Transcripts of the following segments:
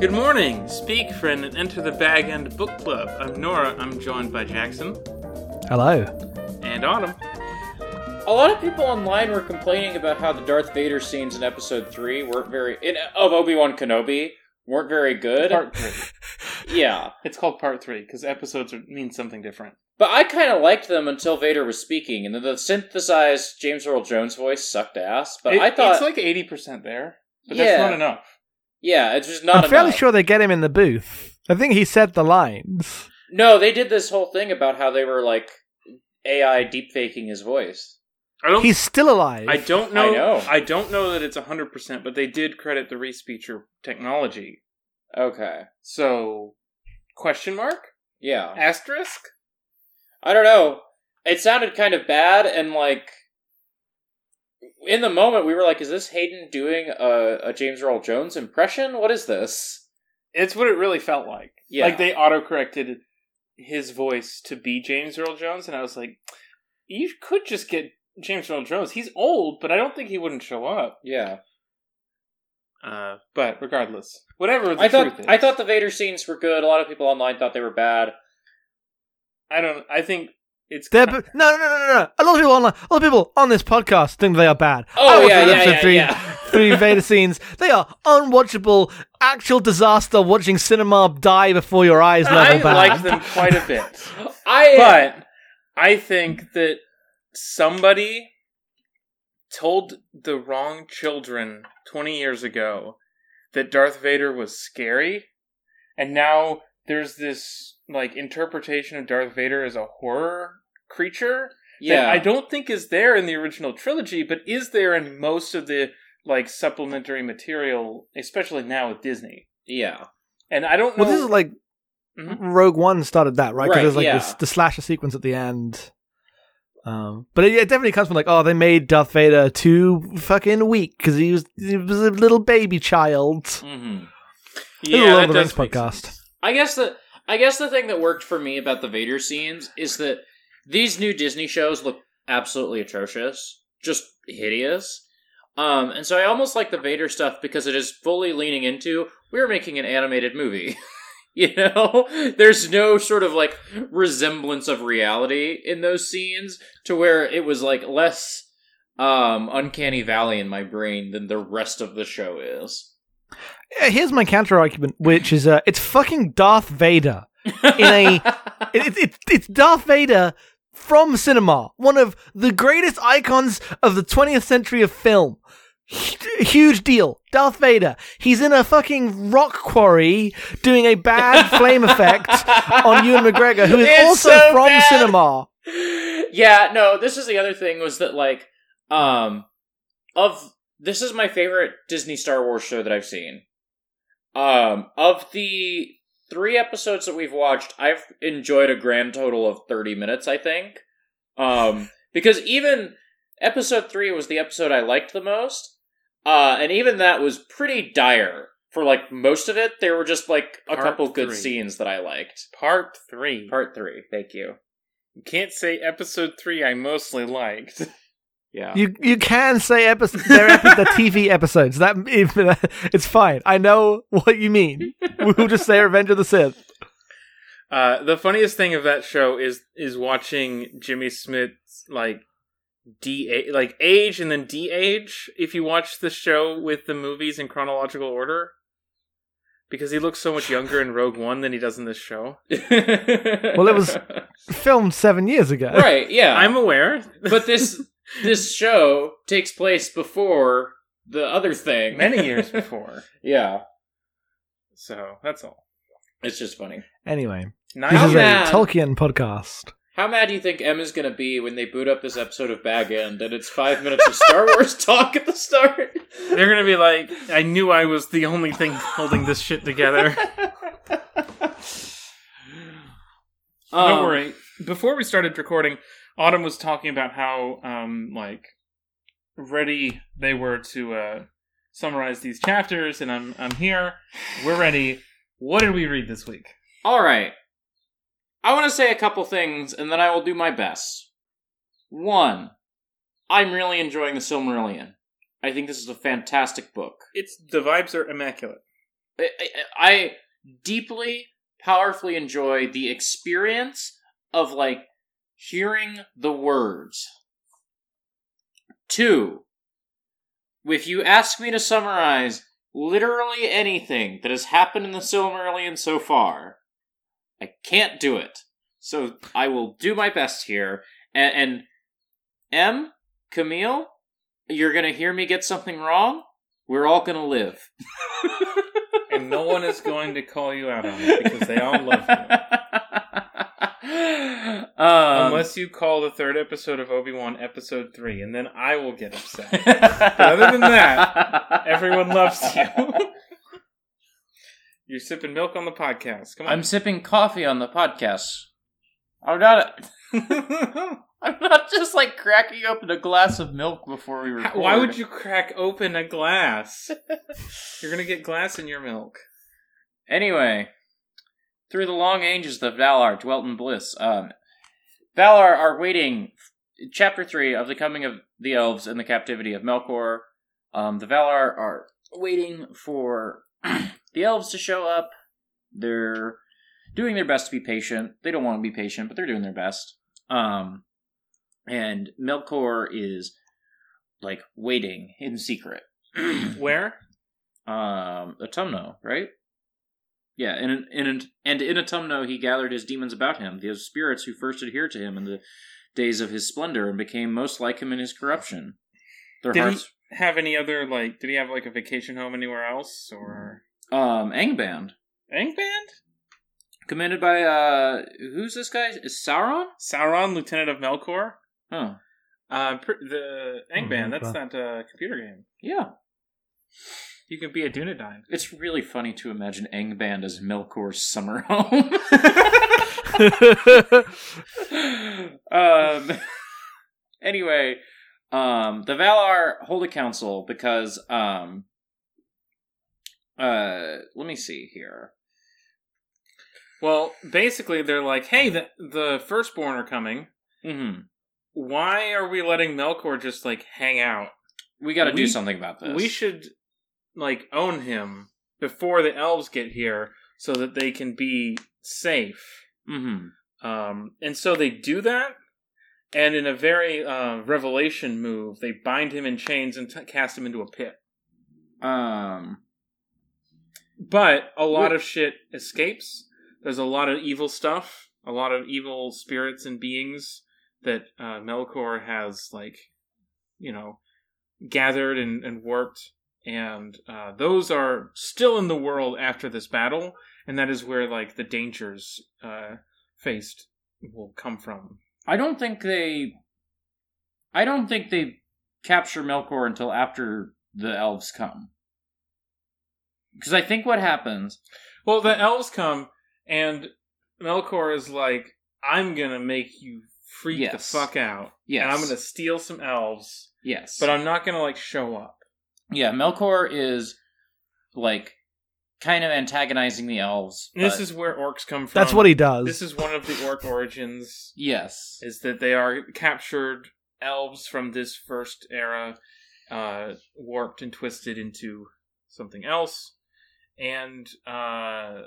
Good morning. Speak, friend, and enter the Bag End Book Club. I'm Nora. I'm joined by Jackson Hello. and Autumn. A lot of people online were complaining about how the Darth Vader scenes in Episode Three weren't very in, of Obi Wan Kenobi weren't very good. Part three. yeah, It's called Part Three because episodes are, mean something different. but I kind of liked them until Vader was speaking, and then the synthesized James Earl Jones voice sucked ass. But It- I thought, it's like eighty percent there, but Yeah. that's not enough. Yeah, it's just not I'm fairly sure they get him in the booth. I think he said the lines. No, they did this whole thing about how they were like AI deepfaking his voice. I don't. He's still alive. I don't know. I know. I don't know that it's hundred percent, but they did credit the Respeecher technology. Okay, So, question mark yeah, asterisk. I don't know. It sounded kind of bad, and like in the moment, we were like, "Is this Hayden doing a, a James Earl Jones impression? What is this?" It's what it really felt like. Yeah. Like they auto corrected his voice to be James Earl Jones, and I was like, you could just get James Earl Jones. He's old, but I don't think he wouldn't show up. Yeah, Uh, but regardless, whatever the I truth thought is, I thought the Vader scenes were good. A lot of people online thought they were bad. I don't. I think it's They're b- no, no, no, no, no. A lot of people online, a lot of people on this podcast think they are bad. Oh, I yeah, yeah, yeah, three, yeah. three Vader scenes. They are unwatchable. Actual disaster. Watching cinema die before your eyes. I bad. like them quite a bit, I uh, but I think that somebody told the wrong children twenty years ago that Darth Vader was scary, and now there's this like interpretation of Darth Vader as a horror creature yeah, that I don't think is there in the original trilogy, but is there in most of the like supplementary material, especially now with Disney. yeah, And I don't know. Well, this is like Mhm. Rogue One started that, right? Because Right, there's like yeah. this, the slasher sequence at the end. Um, but it, it definitely comes from like, oh, they made Darth Vader too fucking weak because he was he was a little baby child. hmm This a yeah, that of the Rings does make podcast. sense. I guess the I guess the thing that worked for me about the Vader scenes is that these new Disney shows look absolutely atrocious, just hideous. Um, and so I almost like the Vader stuff because it is fully leaning into we're making an animated movie. you know, there's no sort of like resemblance of reality in those scenes to where it was like less um uncanny valley in my brain than the rest of the show is. Here's my counter argument, which is uh, it's fucking Darth Vader in a it, it, it's Darth Vader from cinema, one of the greatest icons of the 20th century of film. Hu- Huge deal. Darth Vader. He's in a fucking rock quarry doing a bad flame effect on Ewan McGregor, who is It's also so from bad. cinema. yeah, no, this is the other thing was that like um of this is my favorite Disney Star Wars show that I've seen. Um of the 3 episodes that we've watched, I've enjoyed a grand total of 30 minutes, I think. Um because even episode 3 was the episode I liked the most. Uh and even that was pretty dire. For like most of it, there were just like a Part couple good scenes that I liked. Part three. Part 3, thank you. you can't say episode three. I mostly liked. Yeah. You you can say episodes. They're epi- the TV episodes. That it's fine. I know what you mean. We'll just say Revenge of the Sith. Uh, the funniest thing of that show is is watching Jimmy Smits's like de like age and then de-age if you watch the show with the movies in chronological order because he looks so much younger in Rogue One than he does in this show. Well, it was filmed seven years ago. right. Yeah, I'm aware, but this this show takes place before the other thing. many years before. yeah, So that's all. it's just funny. Anyway, Nine this is years- a Tolkien podcast. How mad do you think Emma's gonna be when they boot up this episode of Bag End and it's five minutes of Star Wars talk at the start? They're gonna be like, I knew I was the only thing holding this shit together. Don't Um, worry. Before we started recording, Autumn was talking about how um like ready they were to uh summarize these chapters, and I'm I'm here. We're ready. What did we read this week? All right. I want to say a couple things, and then I will do my best. One, I'm really enjoying the Silmarillion. I think this is a fantastic book. It's the vibes are immaculate. I, I, I deeply, powerfully enjoy the experience of like hearing the words. Two, if you ask me to summarize literally anything that has happened in the Silmarillion so far, I can't do it. So I will do my best here. And, and Em, Camille, you're gonna hear me get something wrong. We're all gonna live. and no one is going to call you out on it because they all love you. um, Unless you call the third episode of Obi Wan episode three, and then I will get upset. But other than that, everyone loves you. You're sipping milk on the podcast. Come on. I'm sipping coffee on the podcast. I'm not. I'm not just like cracking open a glass of milk before we record. Why would you crack open a glass? You're gonna get glass in your milk. Anyway, through the long ages of Valar dwelt in bliss. Um, Valar are waiting. Chapter three of the coming of the elves and the captivity of Melkor. Um, the Valar are waiting for the elves to show up. They're doing their best to be patient. They don't want to be patient, but they're doing their best. Um, and Melkor is like waiting in secret. Where? um Utumno, right? Yeah, and in, in and in Utumno he gathered his demons about him, those spirits who first adhered to him in the days of his splendor and became most like him in his corruption. Their Did hearts he have any other like? Did he have like a vacation home anywhere else or um Angband. Angband? Commanded by uh who's this guy? Is Sauron? Sauron, Lieutenant of Melkor. Huh. Uh, pr- the Angband. Mhm, that's that uh, computer game. Yeah. You can be a Dunedain. It's really funny to imagine Angband as Melkor's summer home. um anyway um the valar hold a council because um uh let me see here Well, basically, they're like, "Hey, the the firstborn are coming. hmm Why are we letting Melkor just like hang out? we got to do something about this We should like own him before the elves get here, so that they can be safe." hmm Um, and so they do that, and in a very uh, revelation move, they bind him in chains and t- cast him into a pit. um But a lot Wait. of shit escapes. There's a lot of evil stuff, a lot of evil spirits and beings that uh, Melkor has, like, you know, gathered and, and worked. And uh, those are still in the world after this battle, and that is where, like, the dangers uh, faced will come from. i don't think they i don't think they capture melkor until after the elves come because i think what happens Well, the elves come, and Melkor is like, I'm gonna make you freak Yes. the fuck out. yes And I'm gonna steal some elves, yes but I'm not gonna, like, show up. Yeah, Melkor is like kind of antagonizing the elves. This but- is where orcs come from. That's what he does. This is one of the orc origins, yes, is that they are captured elves from this first era, uh, warped and twisted into something else. And, uh,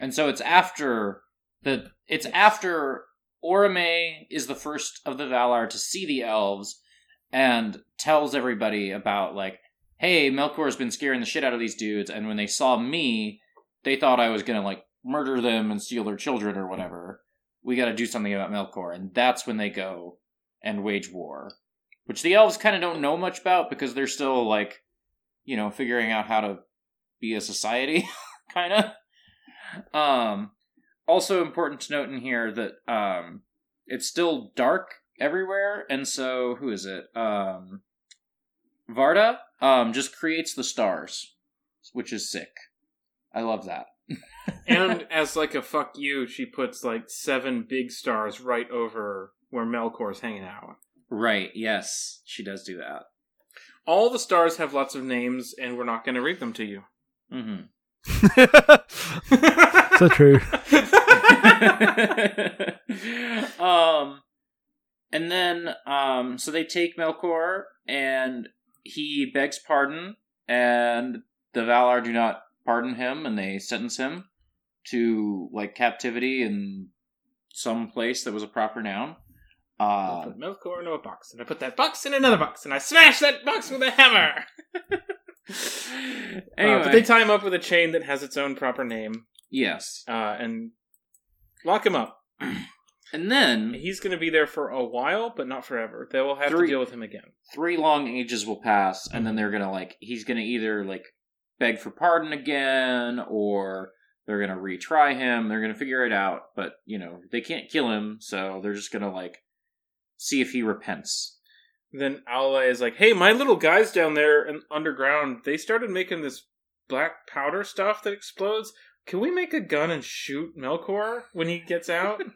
and so it's after the it's after Orome is the first of the Valar to see the elves and tells everybody about like, hey, Melkor's been scaring the shit out of these dudes, and when they saw me, they thought I was gonna like murder them and steal their children or whatever. We got to do something about Melkor, and that's when they go and wage war, which the elves kind of don't know much about because they're still like, you know, figuring out how to be a society, kind of. Um, also important to note in here that um, it's still dark everywhere, and so who is it? Um, Varda um just creates the stars, which is sick. I love that. and as, like, a fuck you, she puts, like, seven big stars right over where Melkor's hanging out. right, yes, she does do that. All the stars have lots of names, and we're not going to read them to you. Mm-hmm. so true. um, and then um, so they take Melkor, and he begs pardon, and the Valar do not pardon him and they sentence him to like captivity in some place that was a proper noun. I Uh, put Melkor into a box, and I put that box in another box, and I smash that box with a hammer. anyway, Uh, but they tie him up with a chain that has its own proper name, yes, uh, and lock him up. and then He's going to be there for a while, but not forever. They will have Three- to deal with him again. three long ages will pass, and then they're gonna like he's gonna either like beg for pardon again, or they're gonna retry him. They're gonna figure it out, but you know they can't kill him, so they're just gonna like see if he repents. Then Aule is like, "Hey, my little guys down there in underground, they started making this black powder stuff that explodes. Can we make a gun and shoot Melkor when he gets out?"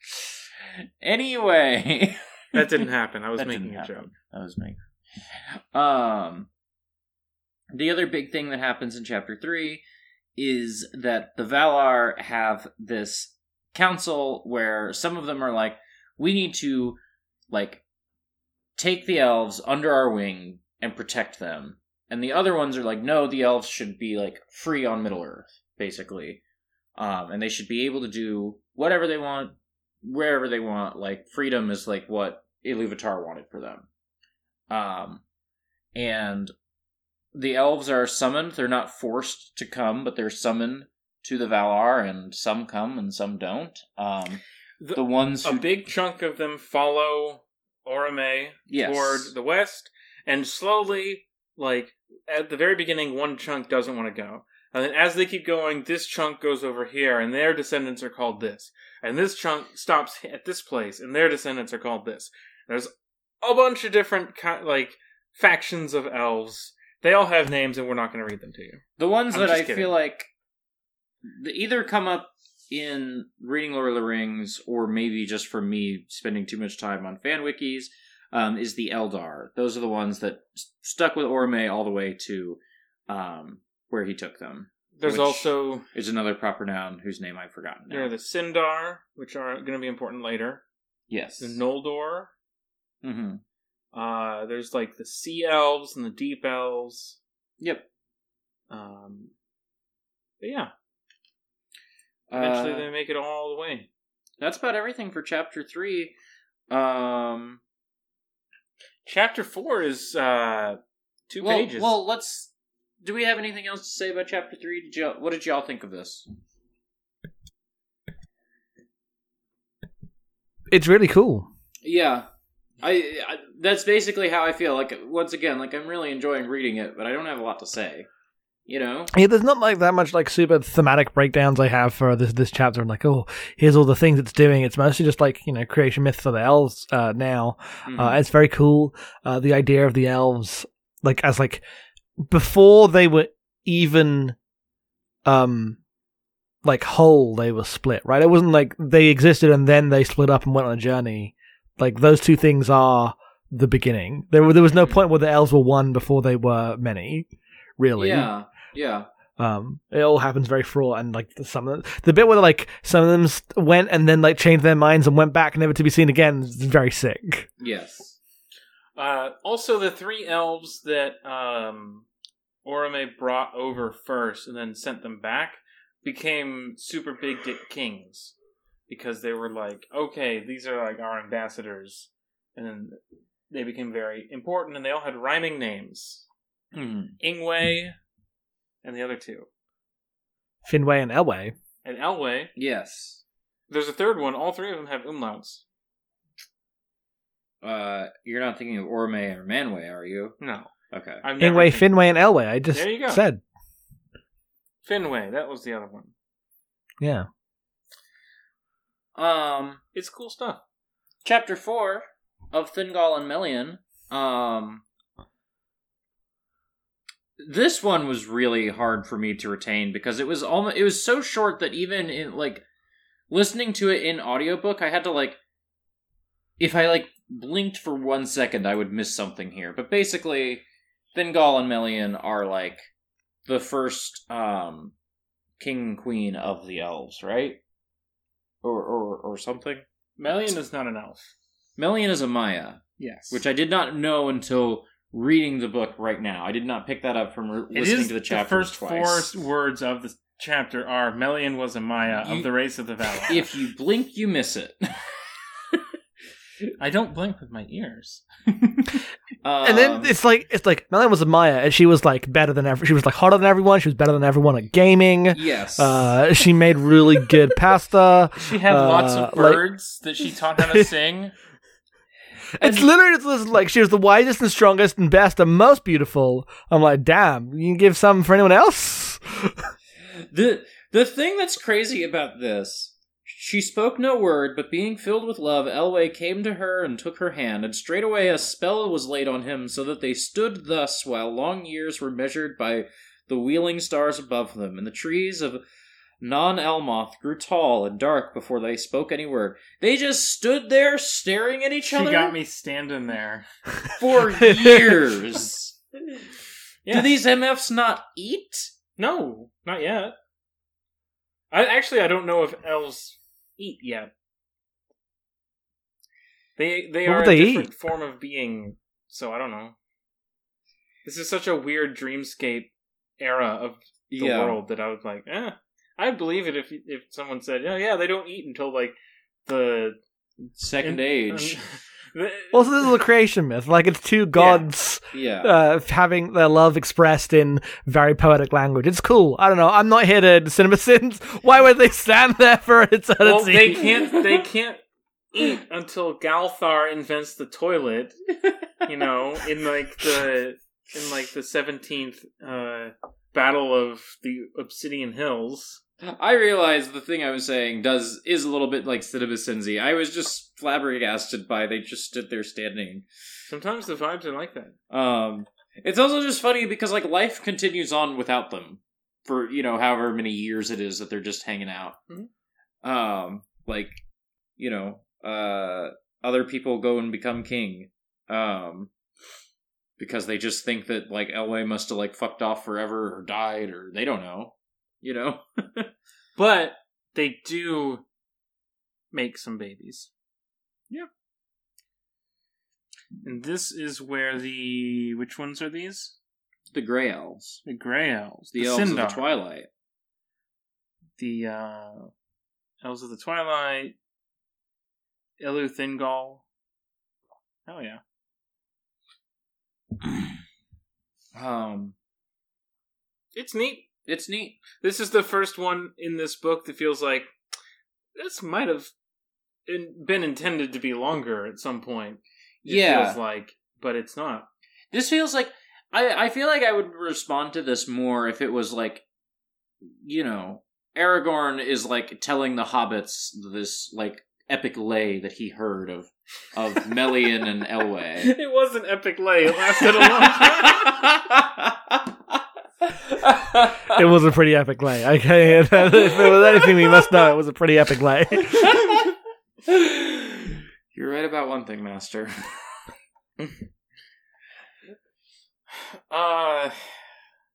Anyway, that didn't happen. I was That making a happen. joke. That was me. Um, the other big thing that happens in chapter three is that the Valar have this council where some of them are like, we need to like take the elves under our wing and protect them, and the other ones are like, no, the elves should be like free on Middle Earth, basically, um, and they should be able to do whatever they want, wherever they want. Like freedom is like what Iluvatar wanted for them. Um, and the elves are summoned. They're not forced to come, but they're summoned to the Valar, and some come and some don't. Um, The- the ones a big chunk of them follow Orome yes, toward the west, and slowly, like at the very beginning, one chunk doesn't want to go, and then as they keep going, this chunk goes over here, and their descendants are called this, and this chunk stops at this place, and their descendants are called this. There's a bunch of different ki- like factions of elves. They all have names, and we're not going to read them to you. the ones I'm that I kidding. feel like they either come up in reading Lord of the Rings, or maybe just from me spending too much time on fan wikis, um, is the Eldar. Those are the ones that stuck with Orome all the way to um, where he took them. There's also Is another proper noun whose name I've forgotten there are the Sindar, which are going to be important later. yes. The Noldor, hmm Uh, there's like the sea elves and the deep elves. Yep. Um, but yeah, eventually Uh, they make it all the way. that's about everything for chapter three. Um, Chapter four is uh, two well, pages. well, let's. Do we have anything else to say about chapter three? Did y'all, what did y'all think of this? It's really cool. Yeah, I, I. That's basically how I feel. Like once again, like I'm really enjoying reading it, but I don't have a lot to say. You know. Yeah, there's not like that much like super thematic breakdowns I have for this this chapter. I'm like, oh, here's all the things it's doing. It's mostly just like you know creation myth for the elves uh, now. Mhm. Uh, it's very cool. Uh, the idea of the elves, like as like before they were even, um, like whole, they were split. Right? It wasn't like they existed and then they split up and went on a journey. Like those two things are the beginning. There were there was no Mhm. point where the elves were one before they were many. Really? Yeah. Yeah. Um, it all happens very fraught, and like the- some of the, the bit where like some of them st- went and then like changed their minds and went back, never to be seen again, is very sick. Yes. uh, also the three elves that um, Orome brought over first and then sent them back became super big dick kings because they were like, okay, these are like our ambassadors, and then they became very important, and they all had rhyming names. Mhm. Ingwe, and the other two. Finwe and Elwe. And Elwe, Yes. there's a third one. All three of them have umlauts. Uh, you're not thinking of Orme or Manwe, are you? No. Okay. I've never Ingwe, seen- Finwe, and Elwe. I just There you go. said, Finwe, that was the other one. yeah. Um, It's cool stuff. chapter four of Thingol and Melian. Um, this one was really hard for me to retain because it was almost it was so short that even in like listening to it in audiobook, I had to like if I like blinked for one second, I would miss something here. But basically, Thingol and Melian are like the first um king and queen of the elves, right? Or or or something. Melian is not an elf. Melian is a Maya, Yes. which I did not know until reading the book right now. I did not pick that up from re- listening to the chapter The first twice. four words of the chapter are Melian was a Maya You- of the race of the Valar. If you blink, you miss it. I don't blink with my ears. and then Um, it's like it's like Melian was a Maya, and she was like better than ever. She was like hotter than everyone. She was better than everyone at gaming. yes, Uh, she made really good pasta. She had lots Uh, of like- birds that she taught how to sing. It's literally just this, like she was the wisest and strongest and best and most beautiful. I'm like, damn, you can give some for anyone else. the the thing that's crazy about this. She spoke no word, but being filled with love, Elwe came to her and took her hand, and straightway a spell was laid on him, so that they stood thus while long years were measured by the wheeling stars above them, and the trees of Nan Elmoth grew tall and dark before they spoke any word. They just stood there staring at each other. She got me standing there. for years. Yeah. Do these MFs not eat? No, not yet. I actually I don't know if elves eat yet. They they What are would a they different eat? form of being, so I don't know. This is such a weird dreamscape era of the world that I was like, eh, I'd believe it if if someone said, oh yeah, they don't eat until like the Second in- age. Also, this is a creation myth. Like it's two gods yeah. uh, having their love expressed in very poetic language. It's cool. I don't know. I'm not here to cinema sins. Why would they stand there for eternity? well, they can't they can't eat until Galthar invents the toilet. You know, in like the in like the seventeenth uh, battle of the Obsidian Hills. I realize the thing I was saying does is a little bit like Cinema Sins. I was just flabbergasted by they just stood there standing. Sometimes the vibes are like that. Um, it's also just funny because like life continues on without them for you know however many years it is that they're just hanging out. Mhm. Um, like you know, uh, other people go and become king. Um, because they just think that like Elwe must have like fucked off forever or died or they don't know. You know. But they do make some babies. Yeah. And this is where the which ones are these? The Grey Elves. The Grey Elves, The, Elves Sindar, of the Twilight. the uh, Elves of the Twilight, Elu Thingol. Oh yeah. Um, It's neat. It's neat. This is the first one in this book that feels like this might have been intended to be longer at some point. It yeah. feels like, but it's not. This feels like I I feel like I would respond to this more if it was like you know, Aragorn is like telling the hobbits this like epic lay that he heard of of Melian and Elwe. It was an epic lay. It lasted a long time. It was a pretty epic lay. Okay, if there was anything we must know, it was a pretty epic lay. You're right about one thing, Master. uh,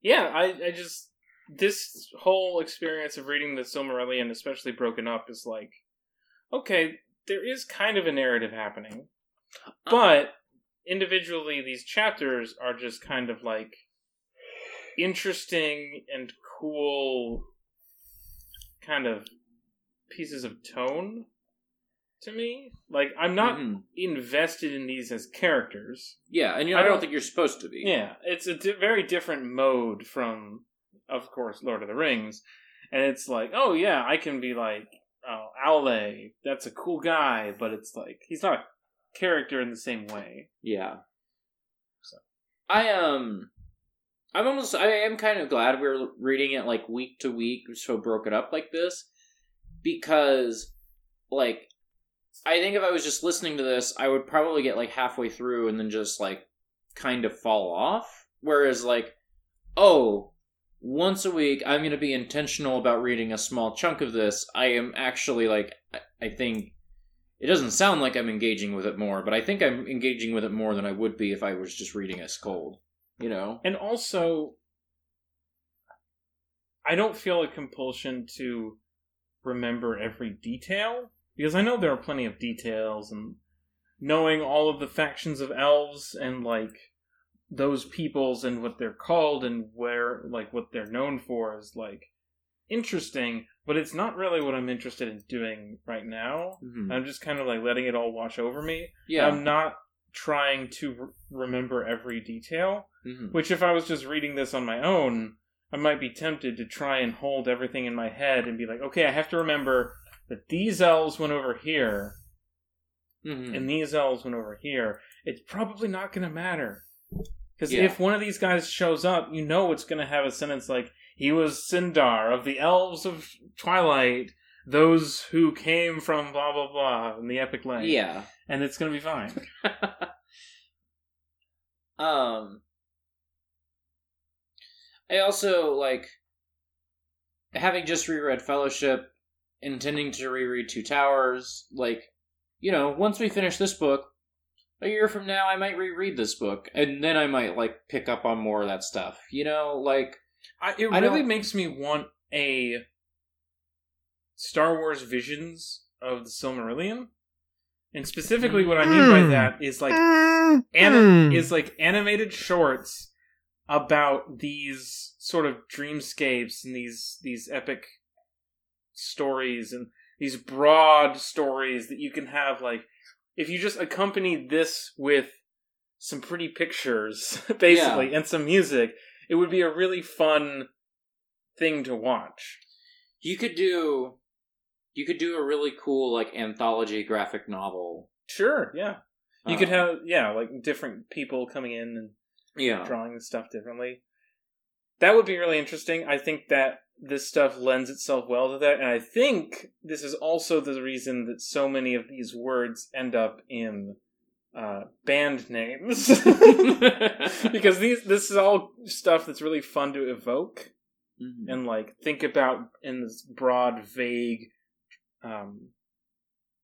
yeah, I, I just this whole experience of reading the Silmarillion, especially broken up, is like, okay, there is kind of a narrative happening, but individually, these chapters are just kind of like interesting and cool, kind of pieces of tone to me. Like, I'm not Mhm. invested in these as characters. Yeah, and you I I don't don't- think you're supposed to be. Yeah, it's a di- very different mode from, of course, Lord of the Rings. And it's like, oh yeah, I can be like, oh, Aule, that's a cool guy, but it's like he's not a character in the same way. Yeah. I um I'm almost I am kind of glad we're reading it like week to week so broken up like this because like I think if I was just listening to this I would probably get like halfway through and then just like kind of fall off whereas like oh once a week I'm going to be intentional about reading a small chunk of this I am actually like I- I think it doesn't sound like I'm engaging with it more, but I think I'm engaging with it more than I would be if I was just reading it cold. You know? And also, I don't feel a compulsion to remember every detail because I know there are plenty of details and knowing all of the factions of elves and like those peoples and what they're called and where like what they're known for is like interesting, but it's not really what I'm interested in doing right now. Mhm. I'm just kind of like letting it all wash over me. Yeah. I'm not trying to re- remember every detail, Mhm. which if I was just reading this on my own, I might be tempted to try and hold everything in my head and be like, okay, I have to remember that these elves went over here Mhm. and these elves went over here. It's probably not going to matter. Because Yeah. if one of these guys shows up, you know it's going to have a sentence like, he was Sindar of the elves of Twilight, those who came from blah blah blah in the epic lane. yeah. And it's going to be fine. um I also like having just reread Fellowship, intending to reread Two Towers, like you know, once we finish this book, a year from now I might reread this book and then I might like pick up on more of that stuff. You know, like I, it I really don't- makes me want a Star Wars visions of the Silmarillion. And specifically, what I mean by Hmm. that is like Mm, anim- mm. is like animated shorts about these sort of dreamscapes and these these epic stories and these broad stories that you can have like if you just accompany this with some pretty pictures basically and some music it would be a really fun thing to watch you could do you could do a really cool like anthology graphic novel. sure yeah you could Um, have yeah like different people coming in and yeah. drawing the stuff differently. That would be really interesting. I think that this stuff lends itself well to that, and I think this is also the reason that so many of these words end up in uh, band names because these this is all stuff that's really fun to evoke Mhm. and like think about in this broad, vague, um,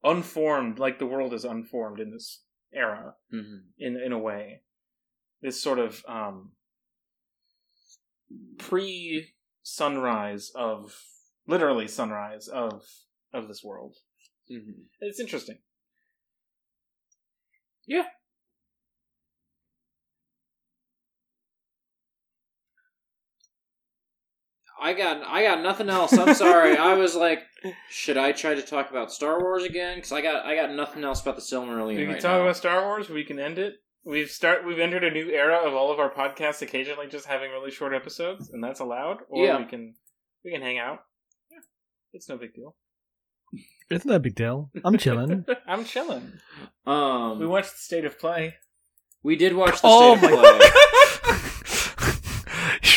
unformed, like the world is unformed in this era Mhm. in in a way. This sort of um, pre sunrise of literally sunrise of of this world. Mhm. It's interesting. I got I got nothing else. I'm sorry. I was like, should I try to talk about Star Wars again? Because I got I got nothing else about the Silmarillion we can right talk now. about Star Wars. We can end it. We've start. We've entered a new era of all of our podcasts occasionally just having really short episodes, and that's allowed. Or Yeah. we can we can hang out. Yeah, it's no big deal. It's no big deal. I'm chilling. I'm chilling. um, We watched the state of play. we did watch the Oh State my of Play.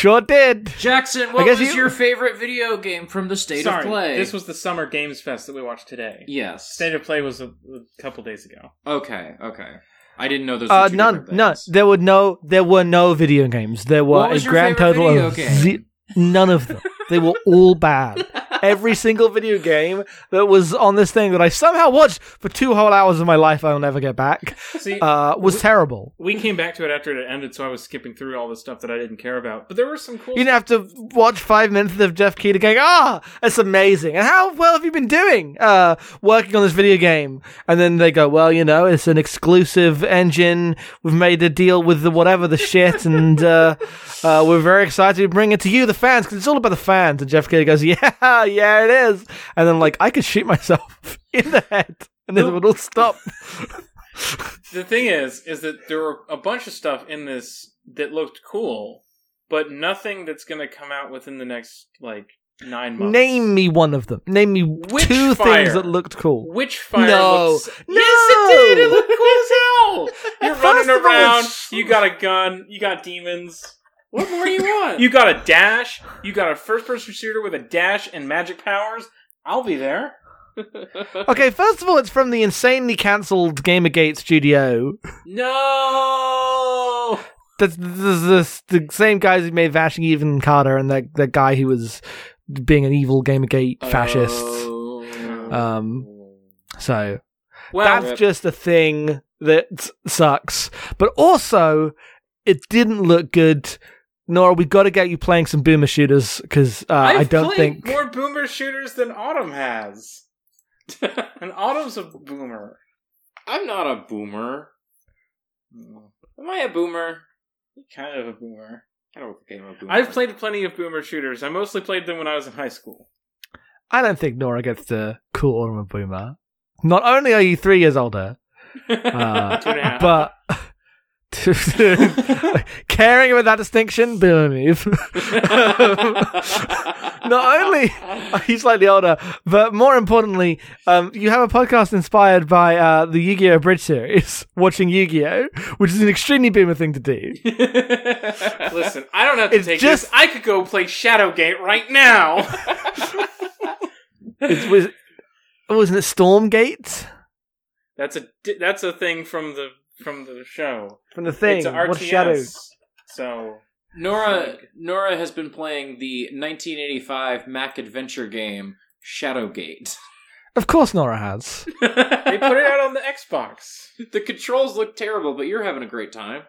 sure did. Jackson, what was you- your favorite video game from the State Sorry, of Play? this was the Summer Games Fest that we watched today. yes. State of Play was a, a couple days ago. okay, okay. I didn't know those. Were Uh, two none, different none. There were no, there were no video games. There were What was a your grand total video of game? ze- none of them. They were all bad. Every single video game that was on this thing that I somehow watched for two whole hours of my life, I'll never get back, See, uh, was terrible. we came back to it after it ended, so I was skipping through all the stuff that I didn't care about. But there were some cool. You didn't have to watch five minutes of Geoff Keighley going, ah, that's amazing. And how well have you been doing uh, working on this video game? And then they go, well, you know, it's an exclusive engine. We've made a deal with the whatever the shit. And uh, uh, we're very excited to bring it to you, the fans, because it's all about the fans. And Geoff Keighley goes, yeah, yeah, it is. And then, like, I could shoot myself in the head. And then it would all stop. The thing is, is that there were a bunch of stuff in this that looked cool, but nothing that's going to come out within the next like nine months. Name me one of them. Name me Which two fire? things that looked cool. Witchfire No. looks? No. Yes, it did. It looked cool as hell. You're First running of all, around. You got a gun. You got demons. What more do you want? You got a dash. You got a first-person shooter with a dash and magic powers. I'll be there. Okay, first of all, it's from the insanely cancelled Gamergate studio. no. That's this, this, the same guys who made Vanishing Ethan Carter and that that guy who was being an evil Gamergate fascist. Oh. Um, So Well, that's just a thing that sucks. But also, it didn't look good. Nor we've got to get you playing some boomer shooters because uh, I've don't think more boomer shooters than Autumn has. and Autumn's a boomer. I'm not a boomer. Am I a boomer? kind of a boomer. I don't think I'm a boomer. I've played plenty of boomer shooters. I mostly played them when I was in high school. I don't think Nora gets to call Autumn a boomer. Not only are you three years older, uh, Two and a half. but caring about that distinction, believe. Not only are you slightly older, but more importantly, um, you have a podcast inspired by uh, the Yu-Gi-Oh! Abridged series, watching Yu-Gi-Oh!, which is an extremely boomer thing to do. Listen, I don't have to It's take just- this. I could go play Shadowgate right now. It was, wasn't it Stormgate that's a that's a thing from the from the show. from the thing? It's a What RTS. shadow? So Nora Nora has been playing the 1985 Mac adventure game Shadowgate. Of course, Nora has. they put it out on the Xbox. the controls look terrible, but you're having a great time.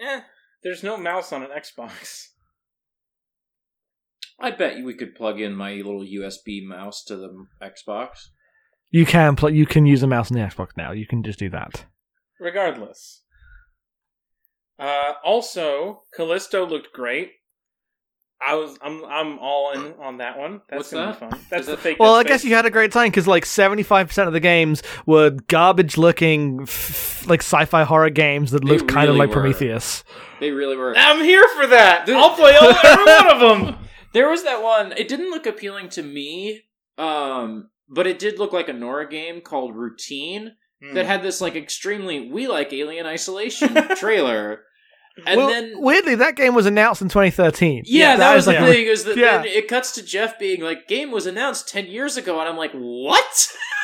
Eh, there's no mouse on an Xbox. I bet we could plug in my little USB mouse to the Xbox. You can pl- You can use a mouse on the Xbox now. You can just do that. Regardless. Uh, also, Callisto looked great. I was I'm I'm all in on that one. That's What's gonna that? be fun. That's the that- fake. Well, I guess you had a great time because like seventy five percent of the games were garbage looking, f- like sci fi horror games that They looked kind of like were. Prometheus. They really were. I'm here for that. The- I'll play all, every one of them. There was that one. It didn't look appealing to me, um, but it did look like a Nora game called Routine Hmm. that had this like extremely we like Alien Isolation trailer, and well, then weirdly, that game was announced in twenty thirteen. yeah, that, was the yeah. thing. Is that Yeah. then it cuts to Jeff being like, "Game was announced ten years ago," and I'm like, "What?"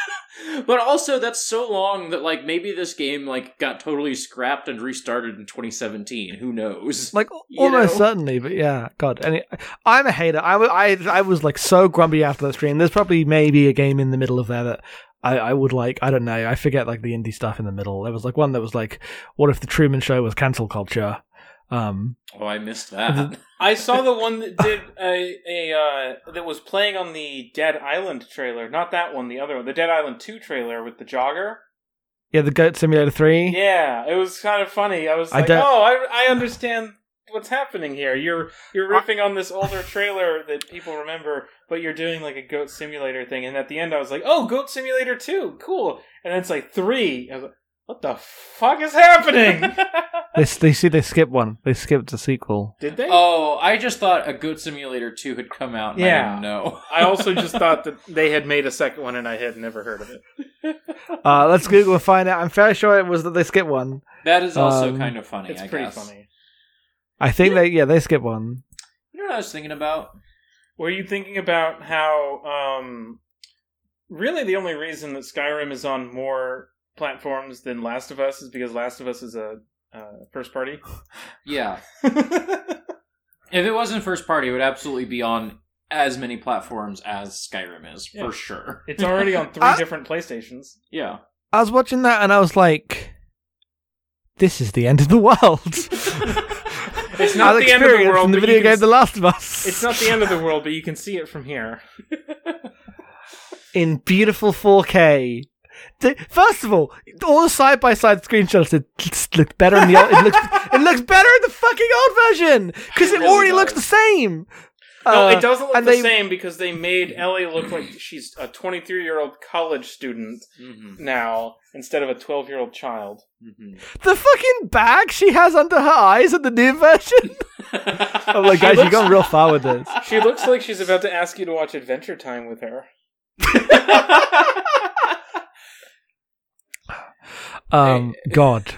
but also, that's so long that like maybe this game like got totally scrapped and restarted in 2017. Who knows? Like You almost know? certainly, but yeah, God. And it, I'm a hater. I, wa- I, I was like so grumpy after that stream. There's probably maybe a game in the middle of there that I, I would like. I don't know. I forget like the indie stuff in the middle. There was like one that was like, what if the Truman Show was cancel culture? Um, Oh, I missed that. I saw the one that did a a uh, that was playing on the Dead Island trailer. Not that one, the other one, the Dead Island Two trailer with the jogger. yeah, the Goat Simulator Three. Yeah, it was kind of funny. I was I like, don't- oh, I I understand what's happening here. You're you're riffing on this older trailer that people remember, but you're doing like a Goat Simulator thing. And at the end, I was like, oh, Goat Simulator Two, cool. And then it's like three. I was like, what the fuck is happening? They, they see they skipped one. They skipped the sequel. Did they? Oh, I just thought a Goat Simulator 2 had come out and I Yeah. didn't know. I also just thought that they had made a second one, and I had never heard of it. Uh, let's Google and find out. I'm fairly sure it was that they skipped one. That is also Um, kind of funny, It's I pretty guess. funny. I think they yeah they skipped one. You know what I was thinking about? Were you thinking about how um, really the only reason that Skyrim is on more platforms than Last of Us is because Last of Us is a uh, first party? Yeah. If it wasn't first party, it would absolutely be on as many platforms as Skyrim is, Yeah. for sure. it's already on three I- different PlayStations. Yeah. I was watching that and I was like, "This is the end of the world." It's not As the end of the world, in the video game s- The Last of Us. It's not the end of the world, but you can see it from here. in beautiful 4K. The- First of all, all the side by side screenshots it just look better in the old. It looks it looks better in the fucking old version because It it, really already does. looks the same. No, Uh, it doesn't look and the they- same because they made Ellie look like she's a 23 year old college student Mm-hmm. now instead of a 12 year old child. Mm-hmm. The fucking bag she has under her eyes in the new version. I'm like, guys, you've gone real far with this. She looks like she's about to ask you to watch Adventure Time with her. Um, God.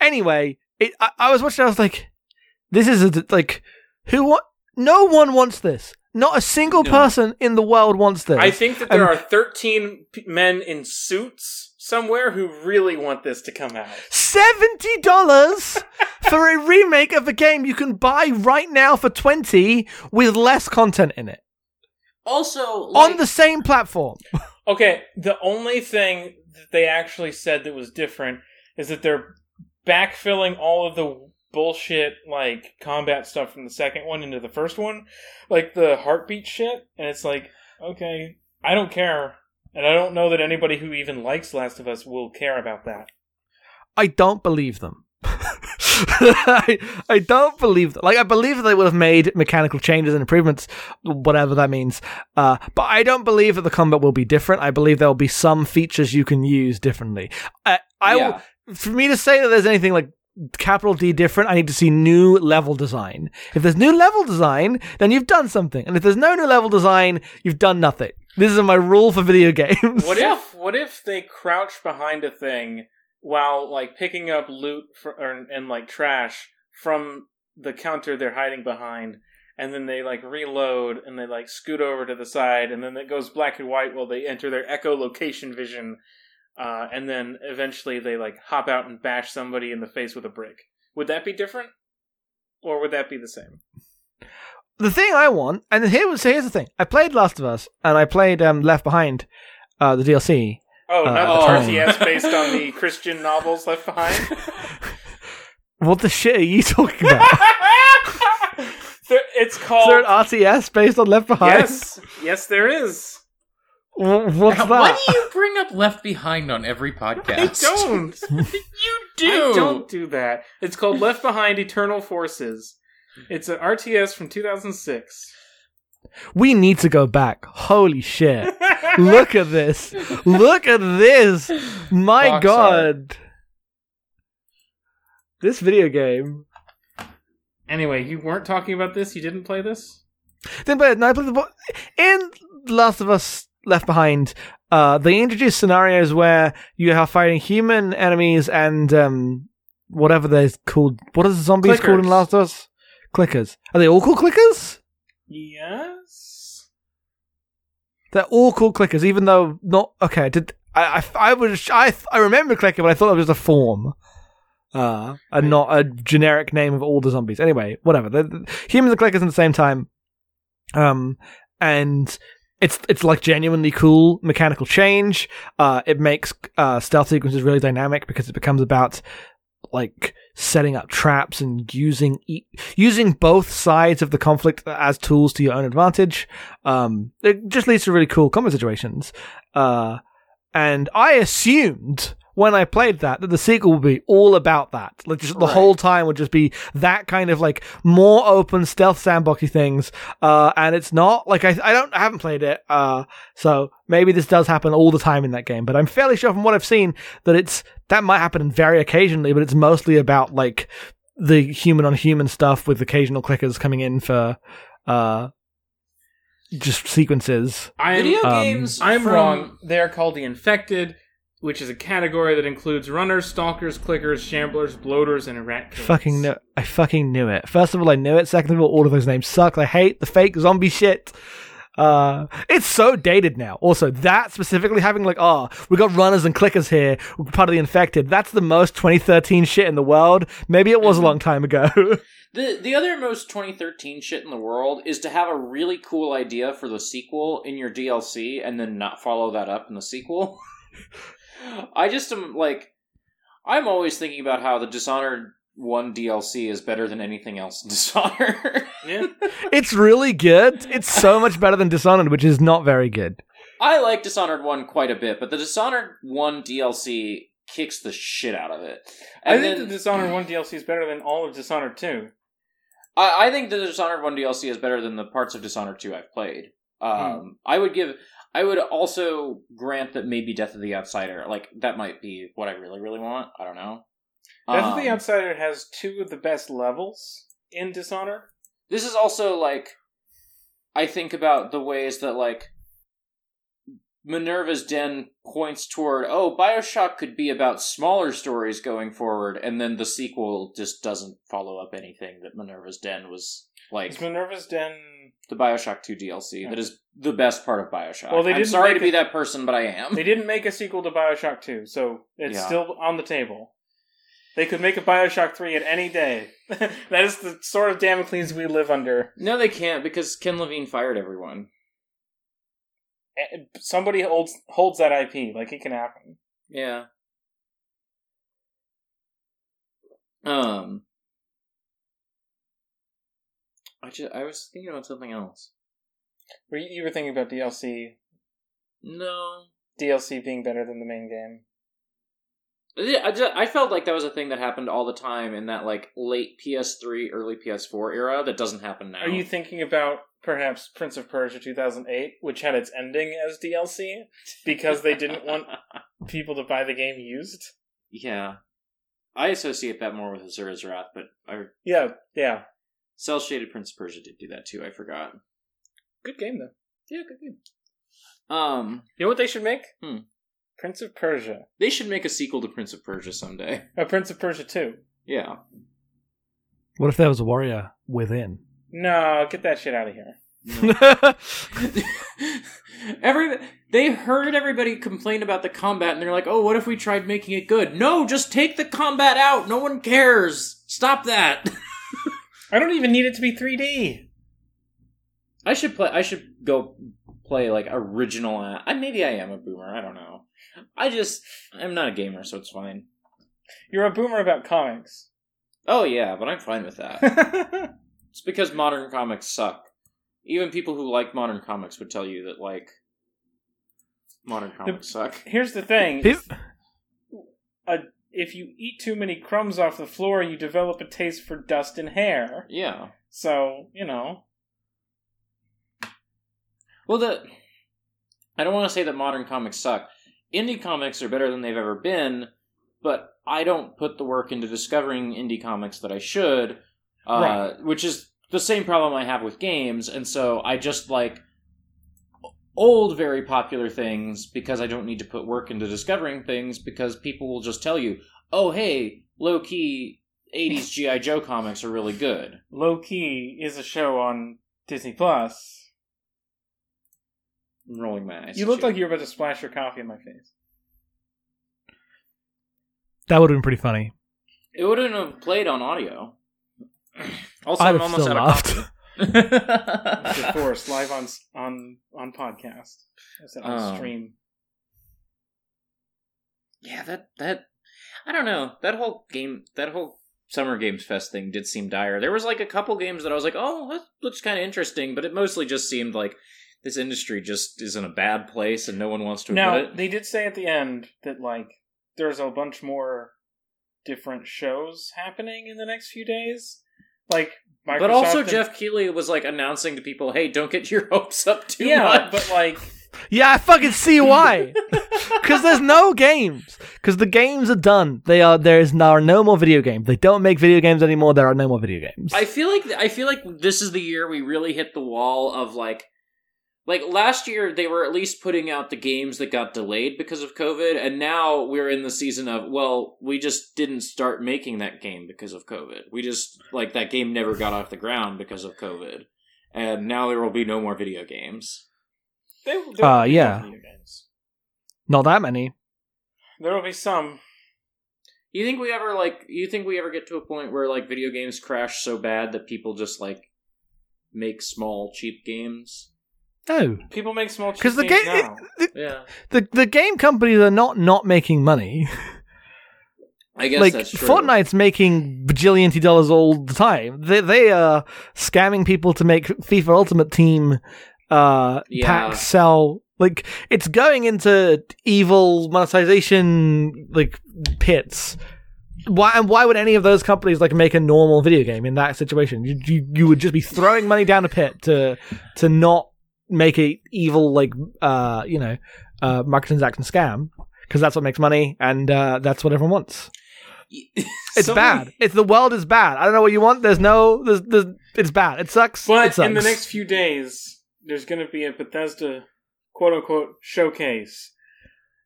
Anyway, it, I, I was watching. I was like, this is a, like, who want? No one wants this. Not a single No. person in the world wants this. I think that there Um, are 13 p- men in suits somewhere who really want this to come out. Seventy dollars for a remake of a game you can buy right now for twenty with less content in it Also, like, on the same platform. Okay, the only thing they actually said that was different is that they're backfilling all of the bullshit like combat stuff from the second one into the first one, like the heartbeat shit, and it's like, okay, I don't care. And I don't know that anybody who even likes Last of Us will care about that. I don't believe them. I, I don't believe that. Like, I believe that they would have made mechanical changes and improvements, whatever that means. Uh, but I don't believe that the combat will be different. I believe there will be some features you can use differently. I, I Yeah. for me to say that there's anything like capital D different, I need to see new level design. If there's new level design, then you've done something. And if there's no new level design, you've done nothing. This is my rule for video games. What if what if they crouch behind a thing while like picking up loot for, or, and like trash from the counter they're hiding behind, and then they like reload and they like scoot over to the side, and then it goes black and white while they enter their echolocation vision, uh, and then eventually they like hop out and bash somebody in the face with a brick. Would that be different, or would that be the same? the thing I want, and here was here's the thing. I played Last of Us, and I played um, Left Behind, uh, the DLC. Oh, Uh, not the oh. RTS based on the Christian novels left behind. What the shit are you talking about? There- it's Is called there an RTS based on Left Behind? Yes, yes, there is. Wh- What's that? Why do you bring up Left Behind on every podcast? I podcast? don't. You do. I don't do that. It's called Left Behind: Eternal Forces. It's an RTS from 2006. We need to go back. Holy shit. Look at this. Look at this. My god. This video game. Anyway, you weren't talking about this. You didn't play this. Then, but no, I played the bo- in Last of Us Left Behind. Uh, they introduced scenarios where you are fighting human enemies and um, whatever they're called. What are the zombies called in Last of Us? Clickers. Are they all called clickers? Yes. They're all called clickers, even though not. Okay, did I? I, I was I I remember clicker, but I thought it was a form, uh, and not a generic name of all the zombies. Anyway, whatever. The, the- humans and clickers at the same time, um, and it's it's like genuinely cool mechanical change. Uh, it makes uh stealth sequences really dynamic because it becomes about like setting up traps and using e- using both sides of the conflict as tools to your own advantage. Um, it just leads to really cool combat situations. Uh, and I assumed when I played that that the sequel would be all about that. Like just the Right. whole time would just be that kind of like more open stealth sandboxy things. Uh, and it's not like I I don't I haven't played it. Uh, so maybe this does happen all the time in that game. But I'm fairly sure from what I've seen that it's that might happen very occasionally, but it's mostly about like the human on human stuff with occasional clickers coming in for uh just sequences. I'm, Video Um, games. I'm from- wrong. They are called the Infected, which is a category that includes runners, stalkers, clickers, shamblers, bloaters, and rat killers. Fucking knew I fucking knew it. First of all, I knew it. Second of all, all of those names suck. I hate the fake zombie shit. Uh, it's so dated now. Also, that specifically having like, oh, we got runners and clickers here, we're part of the infected. That's the most 2013 shit in the world. Maybe it was a long time ago. The the other most 2013 shit in the world is to have a really cool idea for the sequel in your DLC and then not follow that up in the sequel. I just am like I'm always thinking about how the Dishonored 1 DLC is better than anything else in Dishonored. Yeah. it's really good. It's so much better than Dishonored, which is not very good. I like Dishonored 1 quite a bit, but the Dishonored 1 DLC kicks the shit out of it. I think then the Dishonored 1 DLC is better than all of Dishonored 2. I, I think the Dishonored 1 DLC is better than the parts of Dishonored 2 I've played. Um, I would give. I would also grant that maybe Death of the Outsider, like that, might be what I really, really want. I don't know. Death of the Um, Outsider has two of the best levels in Dishonored. This is also like, I think about the ways that like Minerva's Den points toward, oh, Bioshock could be about smaller stories going forward, and then the sequel just doesn't follow up anything that Minerva's Den was like. Is Minerva's Den. the Bioshock 2 DLC that is the best part of Bioshock. Well, they I'm sorry to be that person, but I am. They didn't make a sequel to Bioshock 2, so it's Yeah. still on the table. They could make a Bioshock 3 at any day. that is the sort of Damocles we live under. No, they can't because Ken Levine fired everyone. Eh, Somebody holds holds that IP. Like, it can happen. Yeah. Um. I just I was thinking about something else. Were you, you were thinking about DLC, No. DLC being better than the main game. I, ju- I felt like that was a thing that happened all the time in that like late PS3, early PS4 era that doesn't happen now. Are you thinking about perhaps Prince of Persia 2008, which had its ending as DLC because they didn't want people to buy the game used? yeah. I associate that more with Asura's Wrath, but I Yeah, yeah. Cell Shaded Prince of Persia did do that too. I forgot. Good game though. Yeah, good game. Um, You know what they should make? Hmm. Prince of Persia. they should make a sequel to Prince of Persia someday. A Prince of Persia 2. Yeah. What if there was a warrior within? No, get that shit out of here. Every they heard everybody complain about the combat, and they're like, "Oh, what if we tried making it good?" No, just take the combat out. No one cares. Stop that. I don't even need it to be 3D. I should play. I should go play like original. a- I maybe I am a boomer. I don't know. I just I'm not a gamer, so it's fine. You're a boomer about comics. Oh yeah, but I'm fine with that. it's because modern comics suck. Even people who like modern comics would tell you that like modern comics suck. Here's the thing. Pe- Uh, if you eat too many crumbs off the floor, you develop a taste for dust and hair. Yeah. So, you know. Well, the I don't want to say that modern comics suck. Indie comics are better than they've ever been, but I don't put the work into discovering indie comics that I should, uh, Right. which is the same problem I have with games, and so I just like old, very popular things because I don't need to put work into discovering things because people will just tell you, oh, hey, low key 80s G.I. Joe comics are really good. Loki is a show on Disney Plus. I'm rolling my eyes. You at look like you're about to splash your coffee in my face. that would have been pretty funny. It wouldn't have played on audio. Also, I'd I'm have almost still out laughed. of coffee. Mr. Forrest live on on on podcast. I said on Um, stream. yeah, that that I don't know. That whole game, that whole Summer Games Fest thing did seem dire. There was like a couple games that I was like, oh, that looks kind of interesting, but it mostly just seemed like this industry just is in a bad place and no one wants to Now admit it. they did say at the end that like there's a bunch more different shows happening in the next few days. Like, Microsoft But also, and- Geoff Keighley was like announcing to people, "Hey, don't get your hopes up too yeah, much." but like, Yeah, I fucking see why. Because there's no games. Because the games are done. They are. There is now no more video games. They don't make video games anymore. There are no more video games. I feel like I feel like this is the year we really hit the wall of like like last year they were at least putting out the games that got delayed because of COVID and now we're in the season of well we just didn't start making that game because of COVID. We just like that game never got off the ground because of COVID. And now there will be no more video games. there, there Uh, will be yeah. games. Not that many. There will be some. You think we ever like you think we ever get to a point where like video games crash so bad that people just like make small cheap games? No, People make small because the game, now. Yeah. the the game companies are not not making money. I guess like that's true. Fortnite's making bajillion dollars all the time. They they are scamming people to make FIFA Ultimate Team uh Yeah. packs sell. Like it's going into evil monetization like pits. Why and why would any of those companies like make a normal video game in that situation? You you, you would just be throwing money down a pit to to not make a evil like uh you know uh microtransaction scam because that's what makes money and uh that's what everyone wants. It's So bad. many- It's the world is bad. I don't know what you want. There's no. There's. there's it's bad. It sucks. it But sucks. in the next few days, there's going to be a Bethesda quote unquote showcase.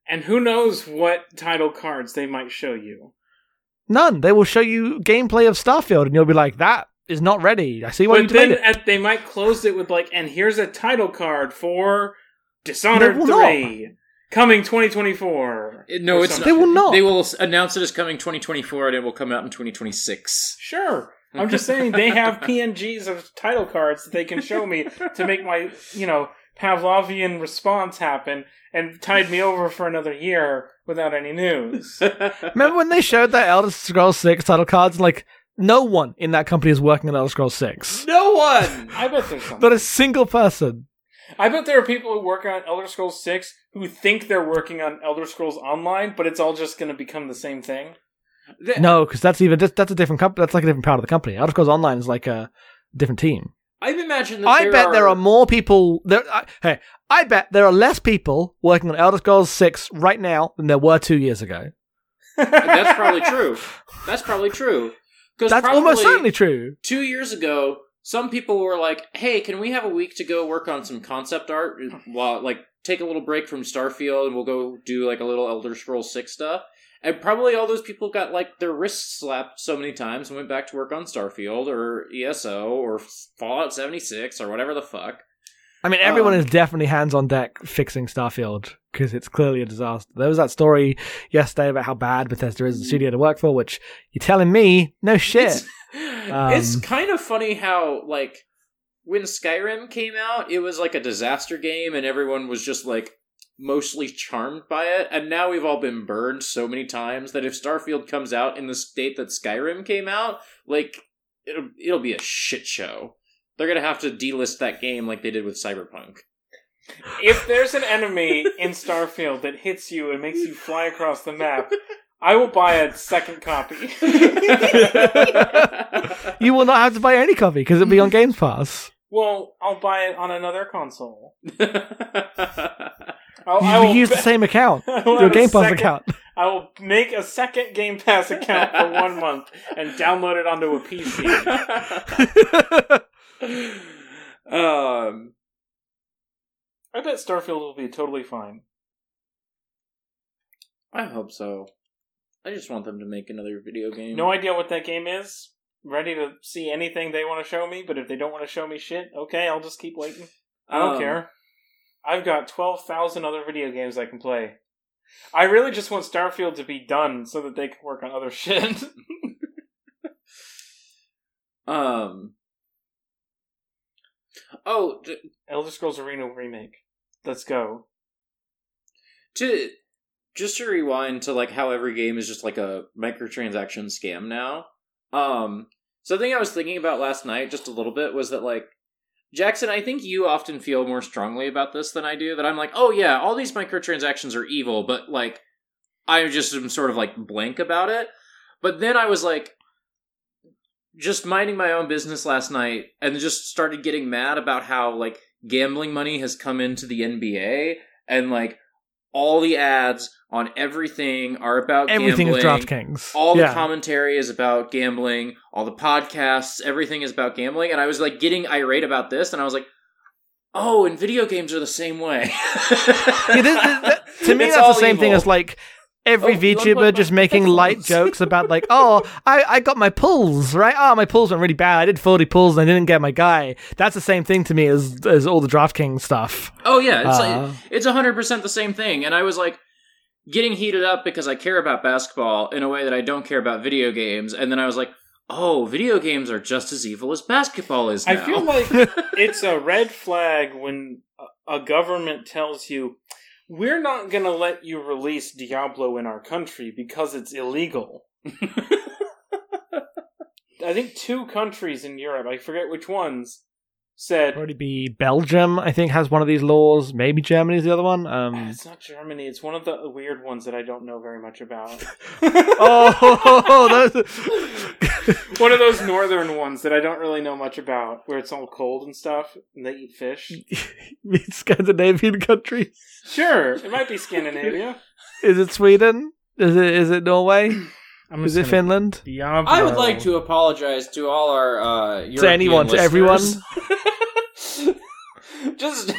And who knows what title cards they might show you. none. They will show you gameplay of Starfield, and you'll be like, "That is not ready." I see why you but then delayed it. they might close it with, like, and here's a title card for Dishonored They will not. 3 coming 2024. No, it's something. They will not. They will announce it as coming 2024 and it will come out in 2026. Sure. I'm just saying they have PNGs of title cards that they can show me to make my, you know, Pavlovian response happen and tide me over for another year without any news. Remember when they showed that Elder Scrolls Six title cards? Like, no one in that company is working on Elder Scrolls Six. no one! I bet there's something. Not a single person. I bet there are people who work on Elder Scrolls 6 who think they're working on Elder Scrolls Online, but it's all just going to become the same thing. The- No, because that's even that's, that's a different company. That's like a different part of the company. Elder Scrolls Online is like a different team. I've imagined that I there bet are, there are more people. There, I, hey, I bet there are less people working on Elder Scrolls Six right now than there were two years ago. That's probably true. That's probably true. That's almost certainly true. two years ago, some people were like, "Hey, can we have a week to go work on some concept art while like take a little break from Starfield and we'll go do like a little Elder Scrolls Six stuff." And probably all those people got like their wrists slapped so many times and went back to work on Starfield or ESO or Fallout seventy six or whatever the fuck. I mean, everyone Um, is definitely hands on deck fixing Starfield because it's clearly a disaster. There was that story yesterday about how bad Bethesda is a studio to work for, which you're telling me, no shit. It's, it's Um, kind of funny how like when Skyrim came out, it was like a disaster game, and everyone was just like mostly charmed by it. And now we've all been burned so many times that if Starfield comes out in the state that Skyrim came out, like it'll it'll be a shit show. They're gonna have to delist that game like they did with Cyberpunk. if there's an enemy in Starfield that hits you and makes you fly across the map, I will buy a second copy. you will not have to buy any copy because it'll be on Games Pass. well, I'll buy it on another console. I'll, You I will use the same account, your Game Pass second- account. I will make a second Game Pass account for one month and download it onto a PC. um, I bet Starfield will be totally fine. I hope so. I just want them to make another video game. No idea what that game is. Ready to see anything they want to show me, but if they don't want to show me shit, okay, I'll just keep waiting. I don't Um, care. I've got 12,000 other video games I can play. I really just want Starfield to be done so that they can work on other shit. Um. Oh, d- Elder Scrolls Arena remake. Let's go. to just to rewind to like how every game is just like a microtransaction scam now. Um, something I was thinking about last night just a little bit was that like Jackson, I think you often feel more strongly about this than I do. That I'm like, oh yeah, all these microtransactions are evil, but like I just am sort of like blank about it. But then I was like, just minding my own business last night and just started getting mad about how like gambling money has come into the NBA and like all the ads on everything are about Everything is gambling. DraftKings. All the commentary is about gambling. All the podcasts, everything is about gambling. And I was like getting irate about this, and I was like, "Oh, and video games are the same way." Yeah, this- this- that- to me, It's that's the same thing as like every Oh, you VTuber just my making light jokes about like, oh, I, I got my pulls right. Oh, my pulls went really bad. I did forty pulls and I didn't get my guy. That's the same thing to me as as all the DraftKings stuff. Oh yeah, it's Uh. like, it's hundred percent the same thing. And I was like getting heated up because I care about basketball in a way that I don't care about video games. And then I was like, oh, video games are just as evil as basketball is. Now. I feel like it's a red flag when a- a government tells you, we're not going to let you release Diablo in our country because it's illegal. I think two countries in Europe, I forget which ones, said Probably be Belgium. I think has one of these laws. Maybe Germany's the other one. Um, it's not Germany. It's one of the weird ones that I don't know very much about. oh, those. one of those northern ones that I don't really know much about, where it's all cold and stuff, and they eat fish. Scandinavian countries. Sure, it might be Scandinavia. Is it Sweden? Is it is it Norway? I'm Is it Finland? Diablo. I would like to apologize to all our uh, European anyone, to listeners. Just,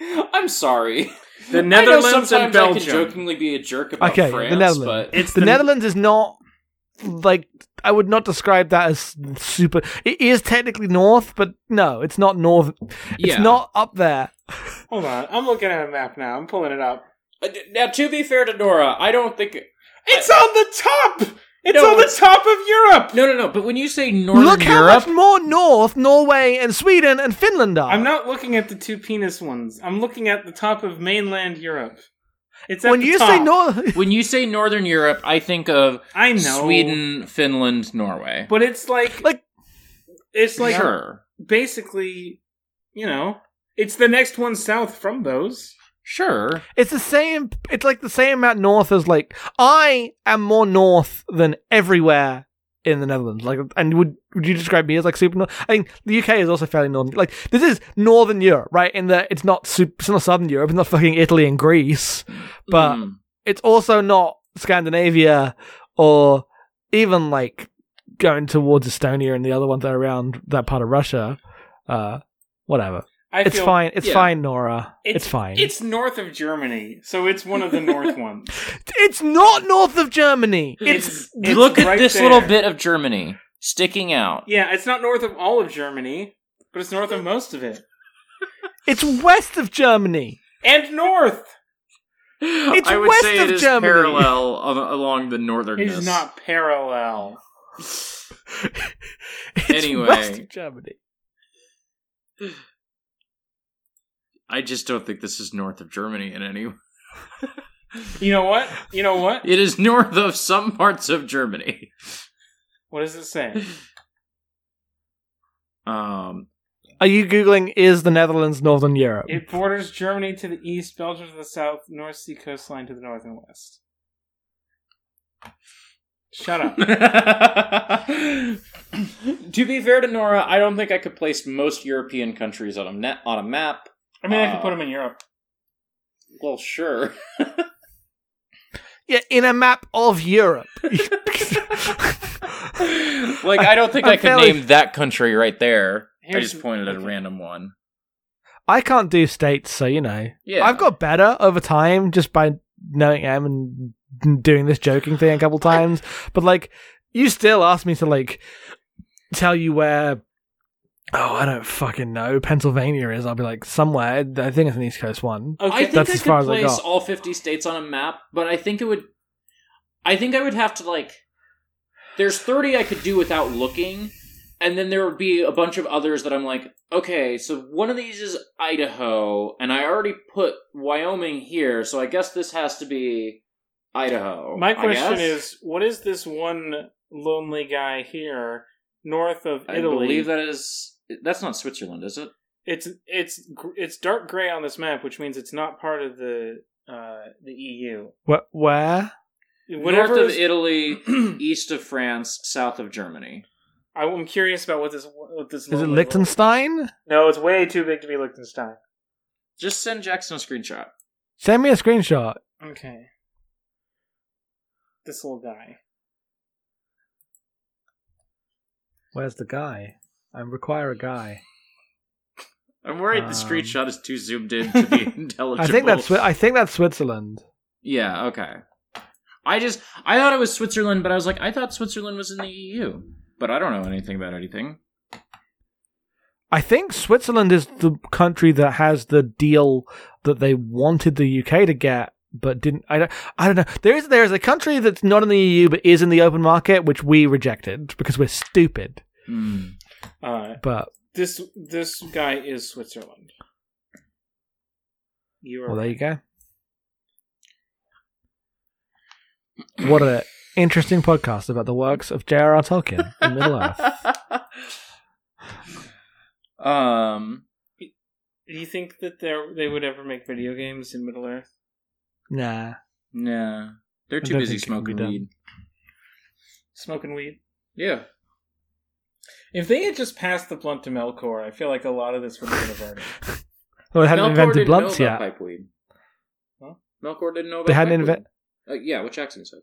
I'm sorry. The I know Netherlands and sometimes I can jokingly be a jerk about Okay, France, the Netherlands. but It's the, Netherlands is not like I would not describe that as super. It is technically north, but no, it's not north. It's yeah. not up there. Hold on, I'm looking at a map now. I'm pulling it up. Uh, d- Now, to be fair to Nora, I don't think. It's on the top. It's No, on the top of Europe. No, no, no. But when you say Northern Look how Europe, much more north Norway and Sweden and Finland are. I'm not looking at the two penis ones. I'm looking at the top of mainland Europe. It's at when the you top. say north, when you say Northern Europe, I think of I know Sweden, Finland, Norway. but it's like Like- it's like sure. basically, you know, It's the next one south from those. Sure. It's the same. It's like the same amount north as like I am more north than everywhere in the Netherlands. Like, and would would you describe me as like super north? I think the UK is also fairly northern. Like, this is northern Europe, right? In that it's not super, it's not southern Europe. It's not fucking Italy and Greece, but Mm. it's also not Scandinavia or even like going towards Estonia and the other ones that are around that part of Russia. Uh, whatever. I It's feel fine. It's yeah. fine, Nora. It's, fine. It's north of Germany, so it's one of the north ones. It's not north of Germany. It's It's, it's Look at this there. little bit of Germany sticking out. Yeah, it's not north of all of Germany, but it's north of most of it, it's west of Germany. and north. It's I would west say of it is Germany. parallel along the northerness. It's not parallel. It's Anyway. west of Germany. I just don't think this is north of Germany in any. You know what? You know what? It is north of some parts of Germany. What does it say? Um, Are you googling? Is the Netherlands northern Europe? It borders Germany to the east, Belgium to the south, North Sea coastline to the north and west. Shut up. to be fair to Nora, I don't think I could place most European countries on a net on a map. I mean, I could put um, them in Europe. Well, sure. yeah, in a map of Europe. like I don't think I'm I could fairly- name that country right there. I just pointed at a random one. I can't do states, so you know. Yeah, I've got better over time just by knowing M and doing this joking thing a couple times. But like, you still ask me to like tell you where. Oh, I don't fucking know. Pennsylvania is. I'll be like somewhere. I think it's an East Coast one. I think That's I as could far as I place got. all 50 states on a map, but I think it would. I think I would have to, like. There's 30 I could do without looking, and then there would be a bunch of others that I'm like, okay, so one of these is Idaho, and I already put Wyoming here, so I guess this has to be Idaho. My I question guess? is, what is this one lonely guy here north of I Italy? believe that is. That's not Switzerland, is it? It's it's it's dark gray on this map, which means it's not part of the uh, the EU. What where? Whatever North of is- Italy, east of France, south of Germany. I'm curious about what this what this Is it lonely- Liechtenstein? No, it's way too big to be Liechtenstein. Just send Jackson a screenshot. Send me a screenshot. Okay, this little guy. Where's the guy? I require a guy. I'm worried the Um, screenshot is too zoomed in to be intelligible. I think that's I think that's Switzerland. yeah. Okay. I just I thought it was Switzerland, but I was like, I thought Switzerland was in the EU, but I don't know anything about anything. I think Switzerland is the country that has the deal that they wanted the UK to get, but didn't. I don't. I don't know. There is there is a country that's not in the EU but is in the open market, which we rejected because we're stupid. Hmm. Uh, But this this guy is Switzerland. You are well, there you go. What an interesting podcast about the works of J.R.R. Tolkien in Middle Earth. um. Do you think that they they would ever make video games in Middle Earth? Nah. Nah. They're too busy think it can be smoking weed. Smoking weed. Yeah. If they had just passed the blunt to Melkor, I feel like a lot of this would have been averted. Well, they hadn't Melkor invented didn't blunts know yet. about pipeweed. Huh? Melkor didn't know about They hadn't pipeweed. invent. Uh, yeah, what Jackson said.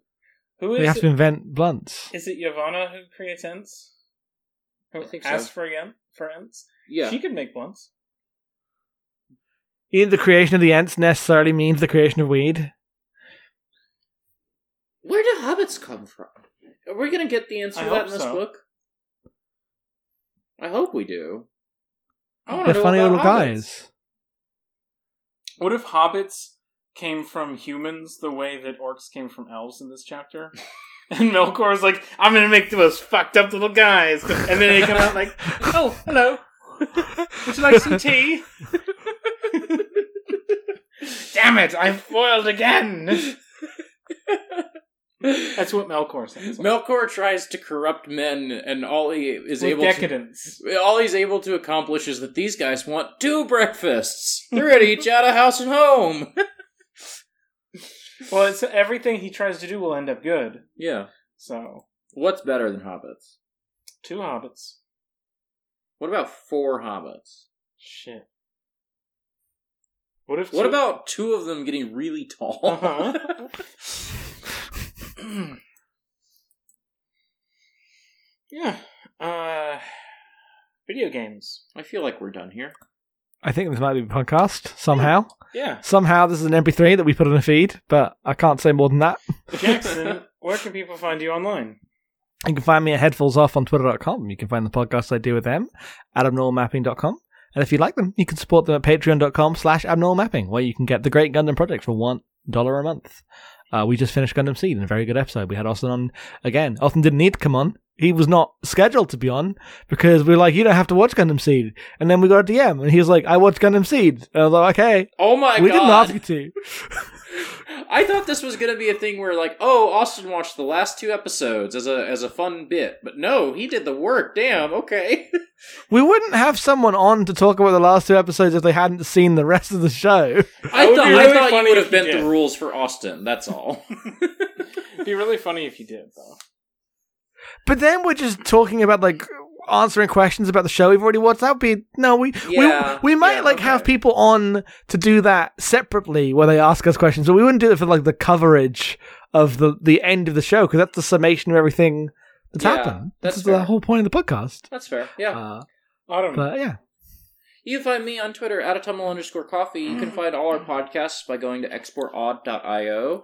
Who They have it? to invent blunts. Is it Yavanna who creates ents? Who I think so. asks for again for ents? Yeah. She could make blunts. Either the creation of the ants necessarily means the creation of weed. Where do hobbits come from? Are we going to get the answer I to that in this so. book? I hope we do. I They're funny little hobbits. guys. What if hobbits came from humans the way that orcs came from elves in this chapter? And Melkor Melkor's like, I'm gonna make the most fucked up little guys. And then they come out like, oh, hello. Would you like some tea? Damn it, I foiled again. That's what Melkor says. Melkor tries to corrupt men, and all he is With able decadence. to all he's able to accomplish is that these guys want two breakfasts. They're to each out of house and home. Well, it's everything he tries to do will end up good. yeah. So, What's better than hobbits? two hobbits. What about four hobbits? Shit. What if? What two- about two of them getting really tall? Uh-huh. yeah. Uh, video games. I feel like we're done here. I think this might be a podcast somehow. Yeah. Somehow this is an MP3 that we put on a feed, but I can't say more than that. Jackson, where can people find you online? You can find me at headfulsoff on twitter.com. You can find the podcasts I do with them at abnormalmapping.com. And if you like them, you can support them at patreon.com slash abnormalmapping, where you can get the Great Gundam Project for $1 a month. Uh, we just finished Gundam Seed in a very good episode. We had Austin on again. Austin didn't need to come on. He was not scheduled to be on because we were like, you don't have to watch Gundam Seed. And then we got a DM and he was like, I watched Gundam Seed. And I was like, okay. Oh my we god! We didn't ask you to. I thought this was gonna be a thing where like, oh, Austin watched the last two episodes as a as a fun bit, but no, he did the work. Damn. Okay. We wouldn't have someone on to talk about the last two episodes if they hadn't seen the rest of the show. I thought be I thought you would have bent did. the rules for Austin. That's all. It'd be really funny if you did, though. But then we're just talking about like answering questions about the show we've already watched. That would be no, we Yeah, we we might yeah, like okay. have people on to do that separately where they ask us questions, but we wouldn't do it for like the coverage of the the end of the show because that's the summation of everything that's Yeah, happened. that's That's the whole point of the podcast. That's fair. Yeah. Uh, Autumn. but yeah, You can find me on Twitter at autumnal underscore coffee. You can find all our podcasts by going to exportodd.io.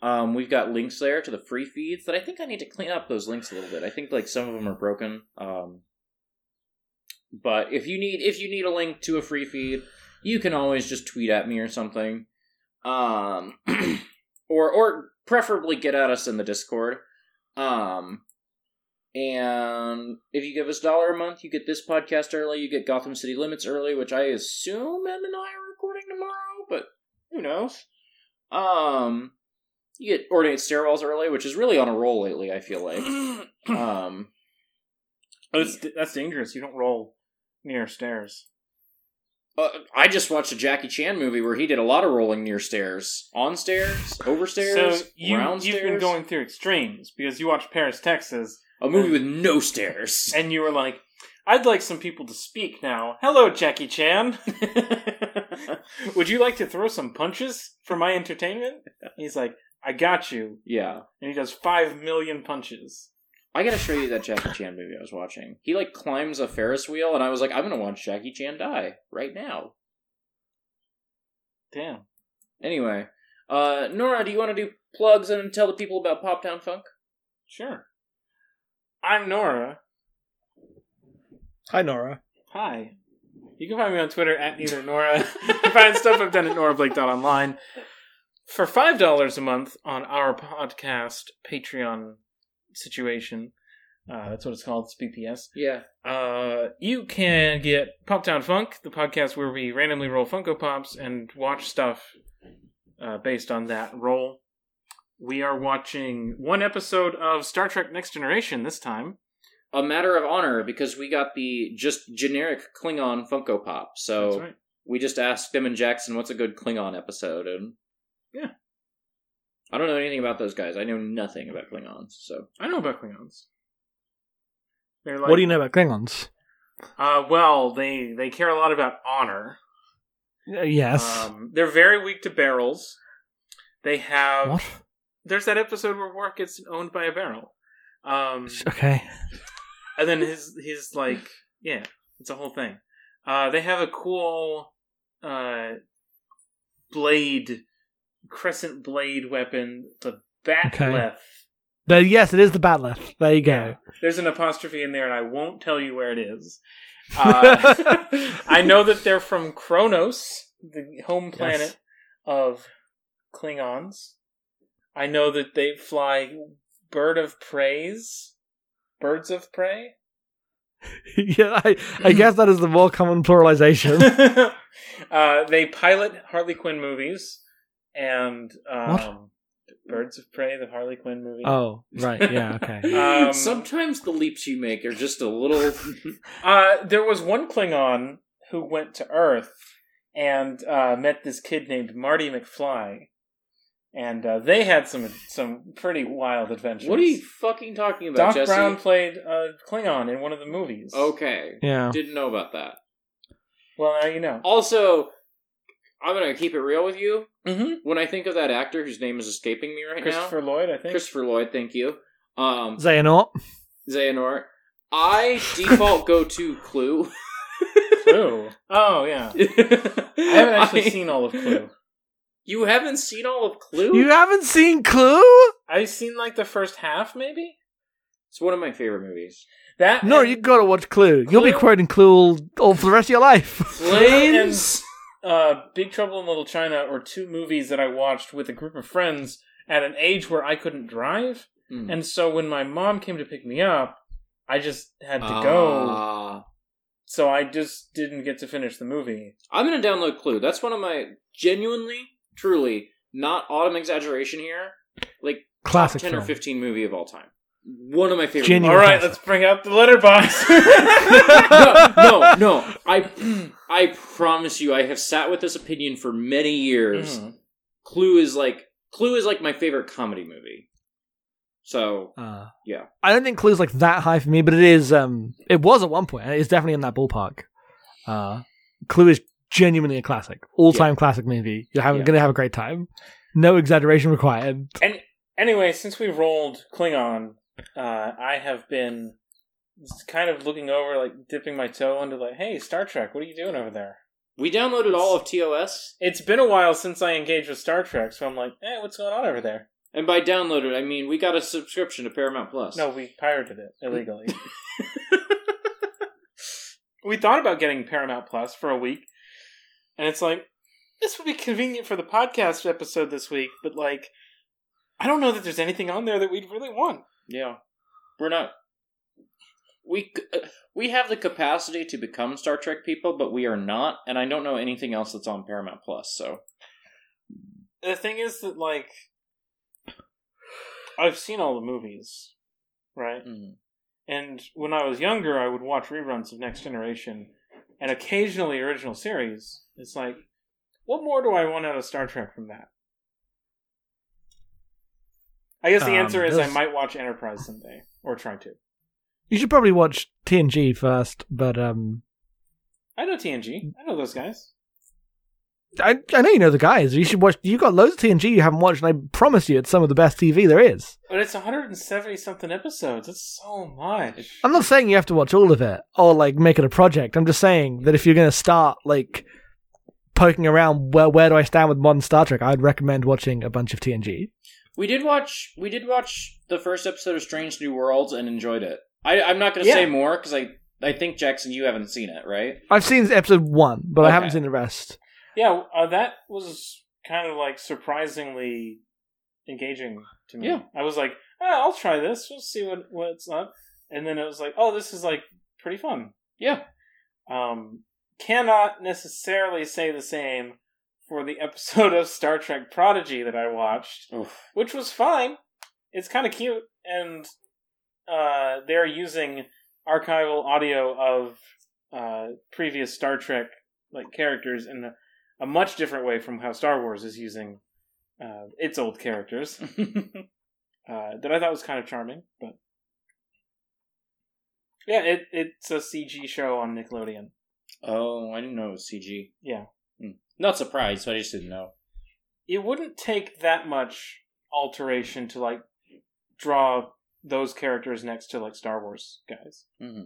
Um, we've got links there to the free feeds that I think I need to clean up those links a little bit. I think like some of them are broken. Um, but if you need if you need a link to a free feed, you can always just tweet at me or something. Um, or or preferably get at us in the Discord. Um, and if you give us a dollar a month, you get this podcast early. You get Gotham City Limits early, which I assume Em and I are recording tomorrow, but who knows? Um, you get Ordinate Stairwells early, which is really on a roll lately. I feel like. Um, Oh, that's, that's dangerous. You don't roll near stairs. uh, I just watched a Jackie Chan movie where he did a lot of rolling near stairs, on stairs, over stairs, so you, around you've stairs. been going through extremes because you watched Paris, Texas, a movie with no stairs. and you were like, I'd like some people to speak now. Hello, Jackie Chan. Would you like to throw some punches for my entertainment? He's like, I got you. yeah. And he does five million punches. I gotta show you that Jackie Chan movie I was watching. He like climbs a Ferris wheel, and I was like, I'm gonna watch Jackie Chan die right now. Damn. Anyway, uh, Nora, do you want to do plugs and tell the people about Pop Town Funk? Sure. I'm Nora. hi Nora. Hi. You can find me on Twitter at neither Nora. you can find stuff I've done at norablake.online. For $5 a month on our podcast Patreon situation, uh, that's what it's called, it's BPS. Yeah. Uh, you can get Pop Town Funk, the podcast where we randomly roll Funko Pops and watch stuff uh, based on that roll. We are watching one episode of Star Trek Next Generation this time. A matter of honor because we got the just generic Klingon Funko Pop. So right. we just asked them and Jackson what's a good Klingon episode, and Yeah. I don't know anything about those guys. I know nothing about Klingons. So I know about Klingons. They're like, what do you know about Klingons? Uh, well, they they care a lot about honor. Uh, yes. Um, they're very weak to barrels. They have. what? There's that episode where Worf gets owned by a barrel. Um, Okay. and then his his like yeah, it's a whole thing. Uh, they have a cool uh blade, crescent blade weapon, the bat'leth. There, yes, it is the Bat'leth. There you go. There's an apostrophe in there, and I won't tell you where it is. Uh, I know that they're from Kronos, the home planet Yes. of Klingons. I know that they fly bird of preys, birds of prey. yeah, I, I guess that is the more common pluralization. uh, they pilot Harley Quinn movies, and um, Birds of Prey, the Harley Quinn movie. Oh, right. Yeah. Okay. Um, Sometimes the leaps you make are just a little. Uh, there was one Klingon who went to Earth and uh, met this kid named Marty McFly, and uh, they had some some pretty wild adventures. what are you fucking talking about, Doc Jesse? Brown played uh, Klingon in one of the movies. Okay, yeah. didn't know about that. well now you know. Also, I'm gonna keep it real with you. Mm-hmm. When I think of that actor whose name is escaping me right Christopher now, Christopher Lloyd, I think. Christopher Lloyd. Thank you, um, Xehanort. Xehanort. I default go to Clue. Clue. Oh yeah, I I haven't actually seen all of Clue. You haven't seen all of Clue? You haven't seen Clue? I've seen like the first half, maybe. It's one of my favorite movies. That No, and, you gotta watch Clue. You'll be quoting Clue all, all for the rest of your life. Flames. Uh, Big Trouble in Little China are two movies that I watched with a group of friends at an age where I couldn't drive, Hmm. and so when my mom came to pick me up, I just had to go. Ah. So I just didn't get to finish the movie. I'm gonna download Clue. That's one of my genuinely, truly, not autumn exaggeration here. Like Classic ten or fifteen movie of all time. One of my favorite. Genuine. All right, let's bring up the Letterboxd. no, no, no. I, I promise you, I have sat with this opinion for many years. Mhm. Clue is like Clue is like my favorite comedy movie. So Uh, Yeah. I don't think Clue's like that high for me, but it is. Um, it was at one point. It's definitely in that ballpark. Uh, Clue is genuinely a classic, all-time classic movie. You're having, Yeah. gonna have a great time. No exaggeration required. And anyway, since we rolled Klingon, uh, I have been kind of looking over, like dipping my toe into, like, hey, Star Trek, what are you doing over there? we downloaded all of TOS, It's been a while since I engaged with Star Trek, so I'm like, hey, what's going on over there? and by downloaded, I mean we got a subscription to Paramount Plus. No, we pirated it illegally. we thought about getting Paramount Plus for a week, and it's like, this would be convenient for the podcast episode this week, but like, I don't know that there's anything on there that we'd really want. Yeah, we're not. We uh, we have the capacity to become Star Trek people, but we are not, and I don't know anything else that's on Paramount Plus. So The thing is that, like, I've seen all the movies, right? mm. And when I was younger, I would watch reruns of Next Generation and occasionally original series. It's like, what more do I want out of Star Trek from that? I guess the Um, answer is I might watch Enterprise someday, or try to. You should probably watch TNG first, but um, I know TNG. I know those guys. I I know you know the guys. You should watch. You got loads of TNG you haven't watched, and I promise you, it's some of the best TV there is. But it's 170 something episodes. That's so much. I'm not saying you have to watch all of it or like make it a project. I'm just saying that if you're going to start like poking around where where do I stand with modern Star Trek, I'd recommend watching a bunch of TNG. We did watch we did watch the first episode of Strange New Worlds and enjoyed it. I, I'm not going to Yeah. say more because I I think Jackson, you haven't seen it, right? I've seen episode one, but I haven't Okay. seen the rest. Yeah, uh, that was kind of like surprisingly engaging to me. Yeah. I was like, oh, I'll try this. We'll see what what's up. And then it was like, oh, this is like pretty fun. Yeah. Um, cannot necessarily say the same for the episode of Star Trek Prodigy that I watched, Oof. which was fine. It's kind of cute, and uh, they're using archival audio of uh, previous Star Trek like characters in a, a much different way from how Star Wars is using uh, its old characters. uh, that I thought was kind of charming, but yeah, it it's a CG show on Nickelodeon. oh, I didn't know it was CG. Yeah. Hmm. Not surprised, but I just didn't know. It wouldn't take that much alteration to like draw those characters next to like Star Wars guys. hmm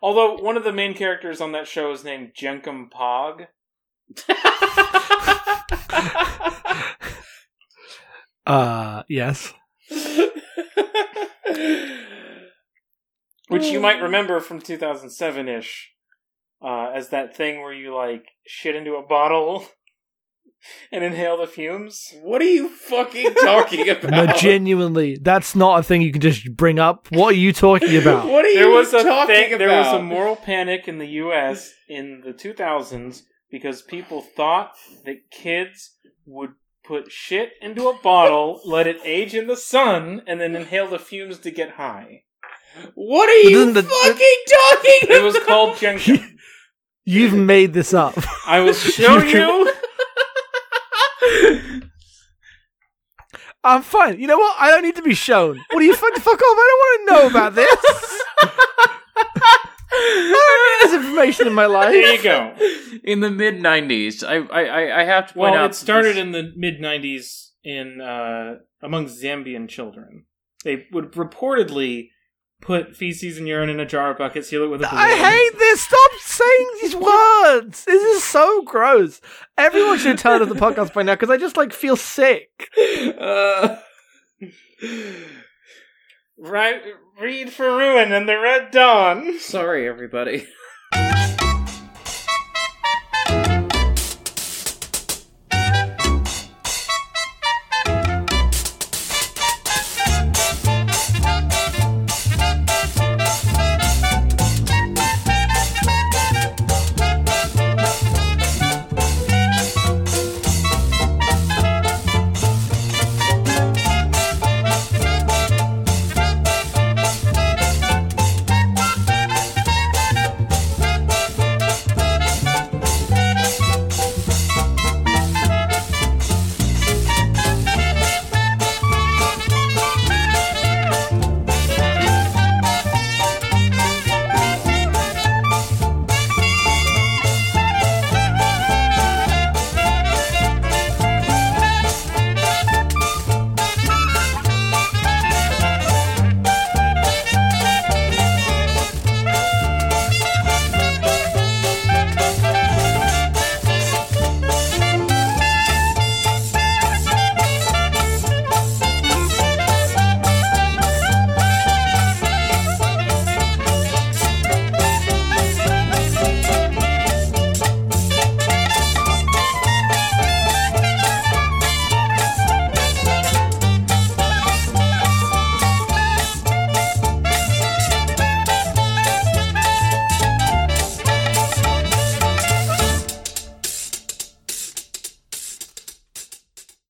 Although one of the main characters on that show is named Jankom Pog. Uh, yes. which you might remember from 2007 ish uh, as that thing where you like shit into a bottle and inhale the fumes. What are you fucking talking about? No, genuinely, that's not a thing you can just bring up. What are you talking about? What are There you was a talking thing, about? there was a moral panic in the U.S. in the 2000s because people thought that kids would put shit into a bottle, let it age in the sun, and then inhale the fumes to get high. What are you Doesn't the- fucking talking It was called jenkem. You've made this up. I will show you. I'm fine. You know what? I don't need to be shown. What do you fuck, fuck off? I don't want to know about this. I don't need this information in my life. There you go. in the mid '90s. I, I I- I have to point Well, out it started this- in the mid '90s in uh, among Zambian children. They would reportedly put feces and urine in a jar of bucket, seal it with a balloon. I hate this. Stop saying these words. This is so gross. Everyone should turn off the podcast by now because I just like feel sick. Uh, Right, read for ruin and the Red Dawn. sorry, everybody.